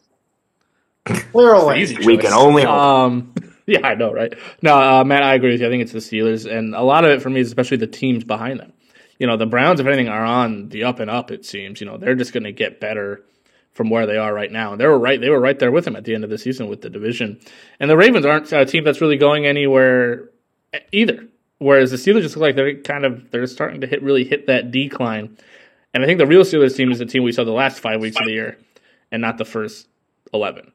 Clearly, Easy We choice. can only hope. Um, yeah, I know, right? No, uh, Matt, I agree with you. I think it's the Steelers, and a lot of it for me is especially the teams behind them. You know, the Browns, if anything, are on the up and up. It seems. You know, they're just going to get better from where they are right now. And they were right. They were right there with them at the end of the season with the division. And the Ravens aren't a team that's really going anywhere either. Whereas the Steelers just look like they're kind of they're starting to hit really hit that decline. And I think the real Steelers team is the team we saw the last five weeks of the year, and not the first eleven.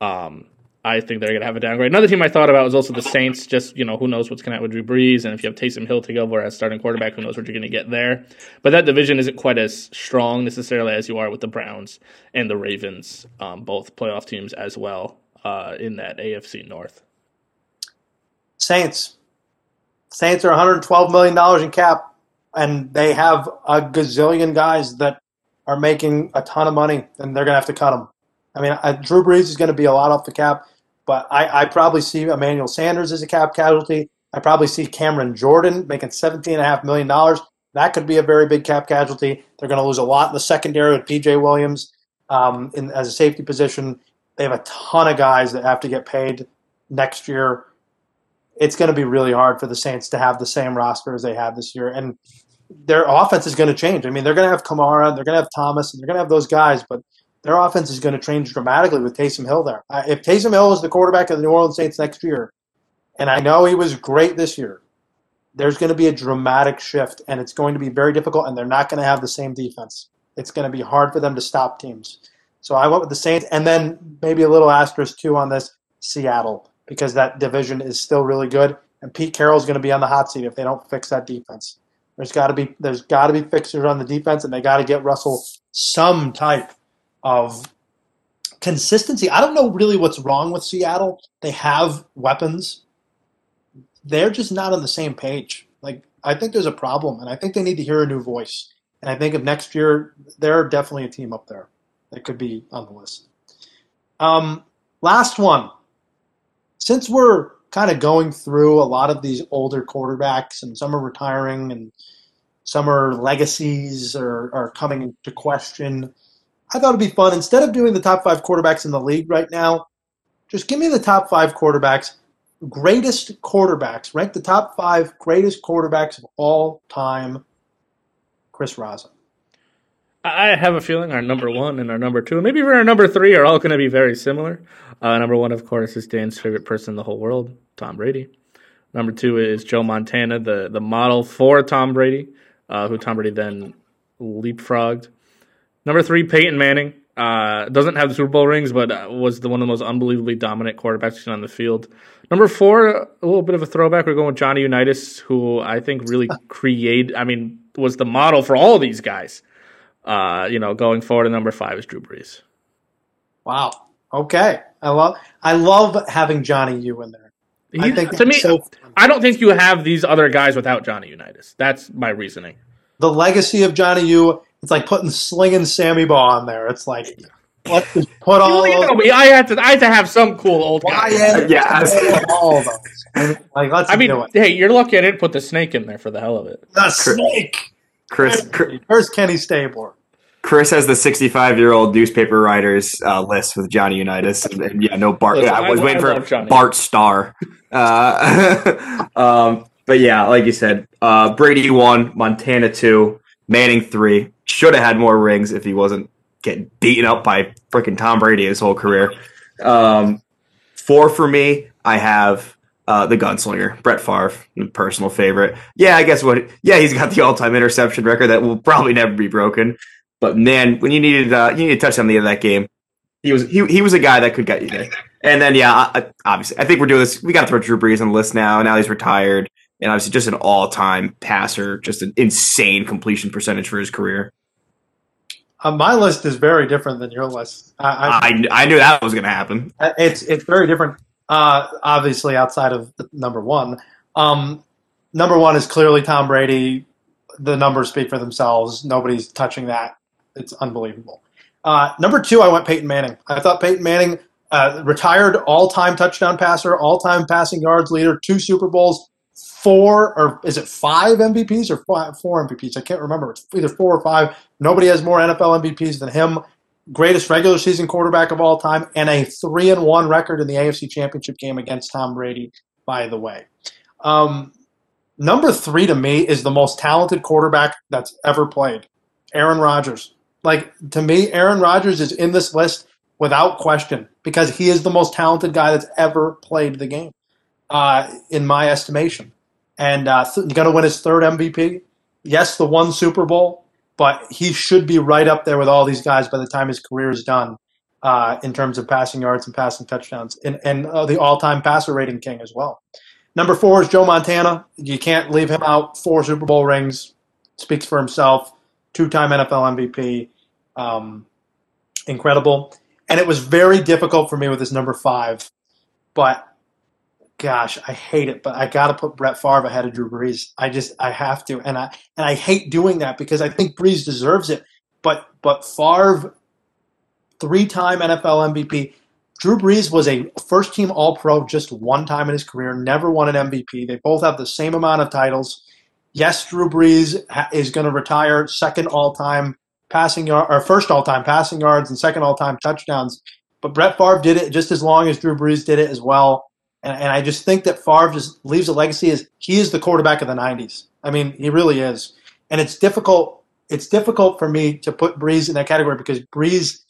Um, I think they're going to have a downgrade. Another team I thought about was also the Saints. Just you know, who knows what's going to happen with Drew Brees, and if you have Taysom Hill take over as starting quarterback, who knows what you're going to get there. But that division isn't quite as strong necessarily as you are with the Browns and the Ravens, um, both playoff teams as well uh, in that AFC North. Saints. Saints are 112 million dollars in cap, and they have a gazillion guys that are making a ton of money, and they're going to have to cut them. I mean, Drew Brees is going to be a lot off the cap, but I, I probably see Emmanuel Sanders as a cap casualty. I probably see Cameron Jordan making $17.5 million. That could be a very big cap casualty. They're going to lose a lot in the secondary with PJ Williams um, in, as a safety position. They have a ton of guys that have to get paid next year. It's going to be really hard for the Saints to have the same roster as they had this year. And their offense is going to change. I mean, they're going to have Kamara, they're going to have Thomas, and they're going to have those guys, but their offense is going to change dramatically with Taysom Hill there. Uh, If Taysom Hill is the quarterback of the New Orleans Saints next year, and I know he was great this year, there's going to be a dramatic shift, and it's going to be very difficult, and they're not going to have the same defense. It's going to be hard for them to stop teams. So I went with the Saints, and then maybe a little asterisk too on this Seattle because that division is still really good, and Pete Carroll's going to be on the hot seat if they don't fix that defense. There's got to be there's got to be fixers on the defense, and they got to get Russell some type of consistency. I don't know really what's wrong with Seattle. They have weapons. They're just not on the same page. Like I think there's a problem, and I think they need to hear a new voice. And I think if next year they're definitely a team up there that could be on the list. Um, last one. Since we're kind of going through a lot of these older quarterbacks, and some are retiring, and some are legacies or are coming into question. I thought it'd be fun. Instead of doing the top five quarterbacks in the league right now, just give me the top five quarterbacks, greatest quarterbacks. Rank the top five greatest quarterbacks of all time. Chris Raza. I have a feeling our number one and our number two, and maybe even our number three, are all going to be very similar. Uh, number one, of course, is Dan's favorite person in the whole world, Tom Brady. Number two is Joe Montana, the the model for Tom Brady, uh, who Tom Brady then leapfrogged. Number three, Peyton Manning. Uh, doesn't have the Super Bowl rings, but uh, was the one of the most unbelievably dominant quarterbacks on the field. Number four, a little bit of a throwback. We're going with Johnny Unitas, who I think really created. I mean, was the model for all these guys. Uh, you know, going forward, and number five is Drew Brees. Wow. Okay. I love I love having Johnny U in there. I think to me, so. I don't think you have these other guys without Johnny Unitas. That's my reasoning. the legacy of Johnny U. It's like putting slinging Sammy Baugh on there. It's like let's just put all you know those. me, I had to. I had to have some cool old guy. Wyatt, Yes. all of those. I mean, like let's I mean, it. hey, you're lucky I didn't put the snake in there for the hell of it. The snake. Chris, Chris, Where's Kenny Stabler? Chris has the 65 year old newspaper writers uh, list with Johnny Unitas. And, and yeah, no Bart. Listen, yeah, I was I- waiting I for Bart Starr. Uh, um, but yeah, like you said, uh, Brady one, Montana two, Manning three. Should have had more rings if he wasn't getting beaten up by freaking Tom Brady his whole career. Um, four for me, I have uh, the gunslinger, Brett Favre, personal favorite. Yeah, I guess what? Yeah, he's got the all-time interception record that will probably never be broken. But man, when you needed uh, you needed to touch on the end of that game, he was he, he was a guy that could get you there. And then yeah, I- obviously, I think we're doing this. We got to throw Drew Brees on the list now. Now he's retired, and obviously just an all-time passer, just an insane completion percentage for his career. Uh, my list is very different than your list. I, I, I I knew that was going to happen. it's it's very different. Uh, obviously, outside of the number one, Um, number one is clearly Tom Brady. The numbers speak for themselves. Nobody's touching that. It's unbelievable. Uh, number two, I went Peyton Manning. I thought Peyton Manning, uh, retired all-time touchdown passer, all-time passing yards leader, two Super Bowls, four or is it five MVPs or five, four MVPs? I can't remember. It's either four or five. Nobody has more NFL MVPs than him. Greatest regular season quarterback of all time, and a three and one record in the AFC Championship game against Tom Brady. By the way, um, number three to me is the most talented quarterback that's ever played, Aaron Rodgers. Like to me, Aaron Rodgers is in this list without question because he is the most talented guy that's ever played the game, uh, in my estimation. And uh, going to win his third MVP. Yes, the one Super Bowl, but he should be right up there with all these guys by the time his career is done. Uh, in terms of passing yards and passing touchdowns, and, and uh, the all-time passer rating king as well. Number four is Joe Montana. You can't leave him out. Four Super Bowl rings speaks for himself. Two-time NFL MVP. Um, incredible. And it was very difficult for me with this number five, but gosh, I hate it. But I got to put Brett Favre ahead of Drew Brees. I just I have to, and I and I hate doing that because I think Brees deserves it. But but Favre three time NFL MVP. Drew Brees was a first team All Pro just one time in his career, never won an MVP. They both have the same amount of titles. Yes, Drew Brees is going to retire second all time passing yard or first all time passing yards and second all time touchdowns. But Brett Favre did it just as long as Drew Brees did it as well. And, and I just think that Favre just leaves a legacy as he is the quarterback of the 90s. I mean, he really is. And it's difficult. It's difficult for me to put Brees in that category because Brees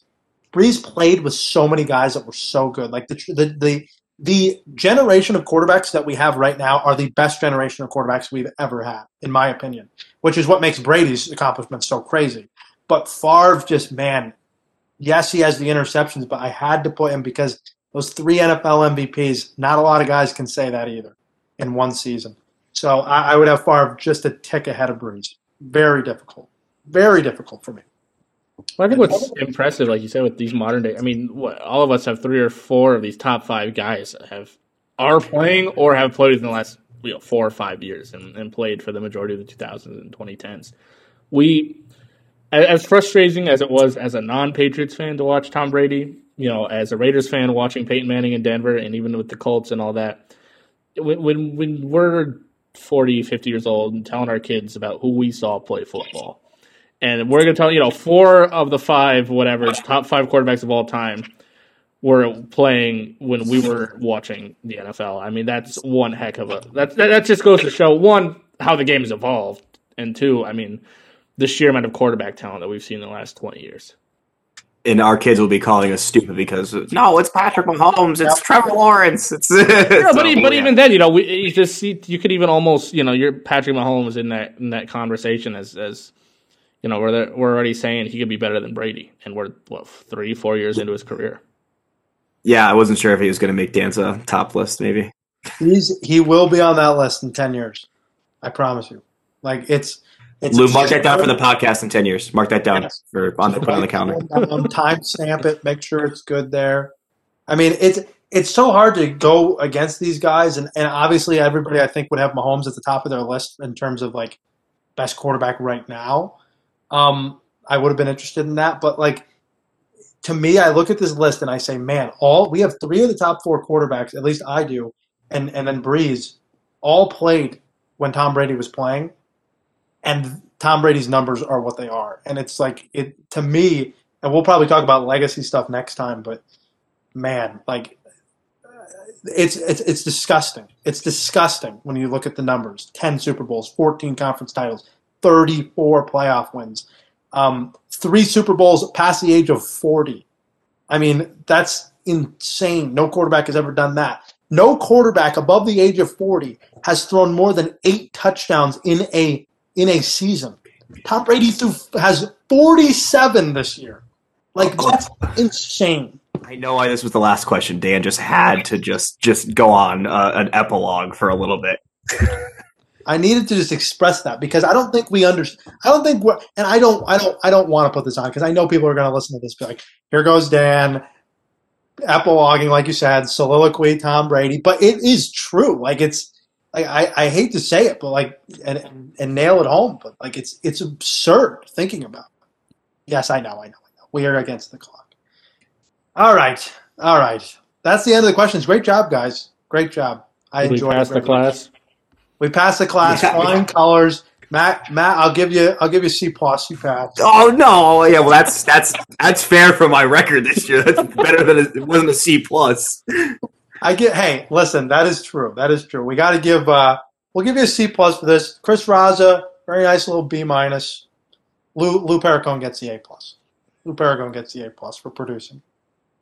Brees played with so many guys that were so good. Like the the the the generation of quarterbacks that we have right now are the best generation of quarterbacks we've ever had, in my opinion. Which is what makes Brady's accomplishments so crazy. But Favre just man, yes, he has the interceptions, but I had to put him because those three NFL MVPs, not a lot of guys can say that either in one season. So I, I would have Favre just a tick ahead of Brees. Very difficult. Very difficult for me. Well, I think what's impressive, like you said, with these modern day, I mean, what, all of us have three or four of these top five guys that have are playing or have played in the last you know, four or five years and, and played for the majority of the 2000s and 2010s. We, as frustrating as it was as a non-Patriots fan to watch Tom Brady, you know, as a Raiders fan watching Peyton Manning in Denver, and even with the Colts and all that, when when, we're 40, 50 years old and telling our kids about who we saw play football and we're going to tell you know four of the five whatever top five quarterbacks of all time were playing when we were watching the NFL. I mean, that's one heck of a that that just goes to show one how the game has evolved, and two, I mean, the sheer amount of quarterback talent that we've seen in the last twenty years. And our kids will be calling us stupid because no, it's Patrick Mahomes, it's Trevor Lawrence, it's yeah, but, so, but yeah. even then, you know, we, you just see you could even almost you know you're Patrick Mahomes in that in that conversation as as you know, we're we're already saying he could be better than Brady, and we're what three, four years into his career. Yeah, I wasn't sure if he was going to make Danza top list. Maybe he's he will be on that list in ten years. I promise you. Like it's. It's Lou, mark that down for the podcast in ten years. Mark that down yes. for on the put on the calendar. time stamp it. Make sure it's good there. I mean, it's it's so hard to go against these guys, and, and obviously everybody I think would have Mahomes at the top of their list in terms of like best quarterback right now um, I would have been interested in that. But like to me, I look at this list and I say, man, all we have three of the top four quarterbacks, at least I do, and and then Brees, all played when Tom Brady was playing, and Tom Brady's numbers are what they are, and it's like it to me, and we'll probably talk about legacy stuff next time, but man, like it's it's it's disgusting. It's disgusting when you look at the numbers: ten Super Bowls, fourteen conference titles, 34 playoff wins, um, three Super Bowls past the age of 40. I mean, that's insane. No quarterback has ever done that. No quarterback above the age of 40 has thrown more than eight touchdowns in a in a season. Tom Brady threw, has 47 this year. Like that's insane. I know why this was the last question. Dan just had to just just go on uh, an epilogue for a little bit. I needed to just express that because I don't think we understand. I don't think we're, and I don't, I don't, I don't want to put this on because I know people are going to listen to this. Be like, here goes Dan, epiloguing, like you said, soliloquy, Tom Brady. But it is true. Like it's, like I, I hate to say it, but like and and nail it home, but like it's it's absurd thinking about. It. Yes, I know, I know, I know. We are against the clock. All right, all right. That's the end of the questions. Great job, guys. Great job. I Did we enjoyed pass it the very class. much. We passed the class. Yeah. Flying colors. Matt, Matt, I'll give you, I'll give you C plus. You passed. Oh no! Oh, yeah, well that's that's that's fair for my record this year. That's better than a, it wasn't a C plus. I get. Hey, listen, that is true. That is true. We got to give. uh We'll give you a C plus for this. Chris Raza, very nice little B minus. Lou Lou Perricone gets the A plus. Lou Perricone gets the A plus for producing.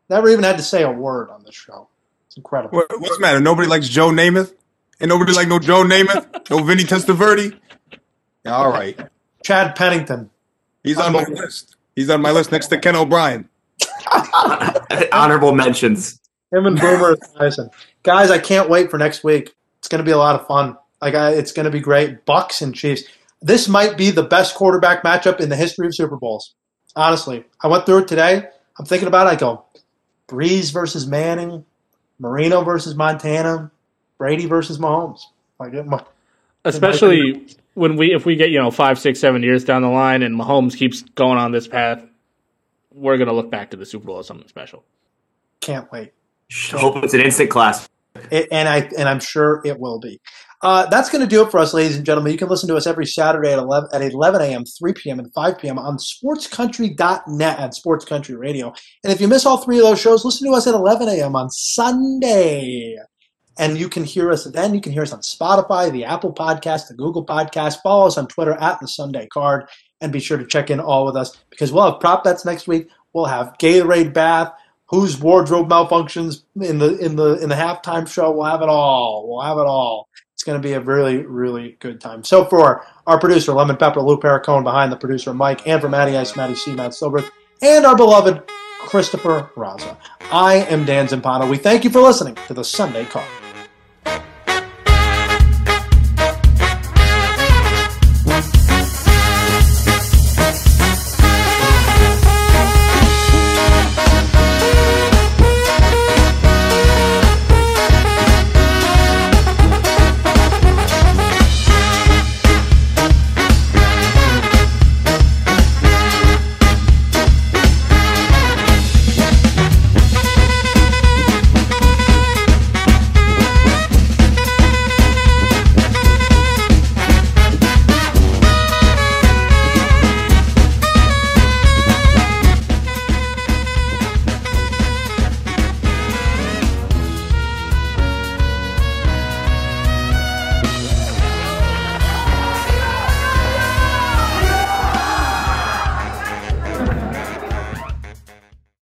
Never even had to say a word on this show. It's incredible. What, what's the matter? Nobody likes Joe Namath? And nobody like no Joe Namath? No Vinny Testaverde? Yeah, all right. Chad Pennington. He's on my list. He's on my list next to Ken O'Brien. Honorable mentions. Him and Boomer Esiason. Guys, I can't wait for next week. It's going to be a lot of fun. Like, I, it's going to be great. Bucs and Chiefs. This might be the best quarterback matchup in the history of Super Bowls. Honestly, I went through it today. I'm thinking about it. I go, Brees versus Manning, Marino versus Montana, Brady versus Mahomes. Like, it, might- Especially when we if we get, you know, five, six, seven years down the line and Mahomes keeps going on this path, we're gonna look back to the Super Bowl as something special. can't wait. Hope it's an instant class. It, and I and I'm sure it will be. Uh, that's going to do it for us, ladies and gentlemen. You can listen to us every Saturday at 11, at 11 a.m., 3 p.m., and 5 p.m. on sportscountry.net and Sports Country Radio. And if you miss all three of those shows, listen to us at 11 a.m. on Sunday. And you can hear us then. You can hear us on Spotify, the Apple Podcast, the Google Podcast. Follow us on Twitter at the Sunday Card, and be sure to check in all with us because we'll have prop bets next week. We'll have Gatorade bath, whose wardrobe malfunctions in the in the in the halftime show. We'll have it all. We'll have it all. It's going to be a really really good time. So for our producer Lemon Pepper, Lou Perricone behind the producer Mike, and for Matty Ice, Matty C, Matt Silver, and our beloved Christopher Raza. I am Dan Zampano. We thank you for listening to the Sunday Card.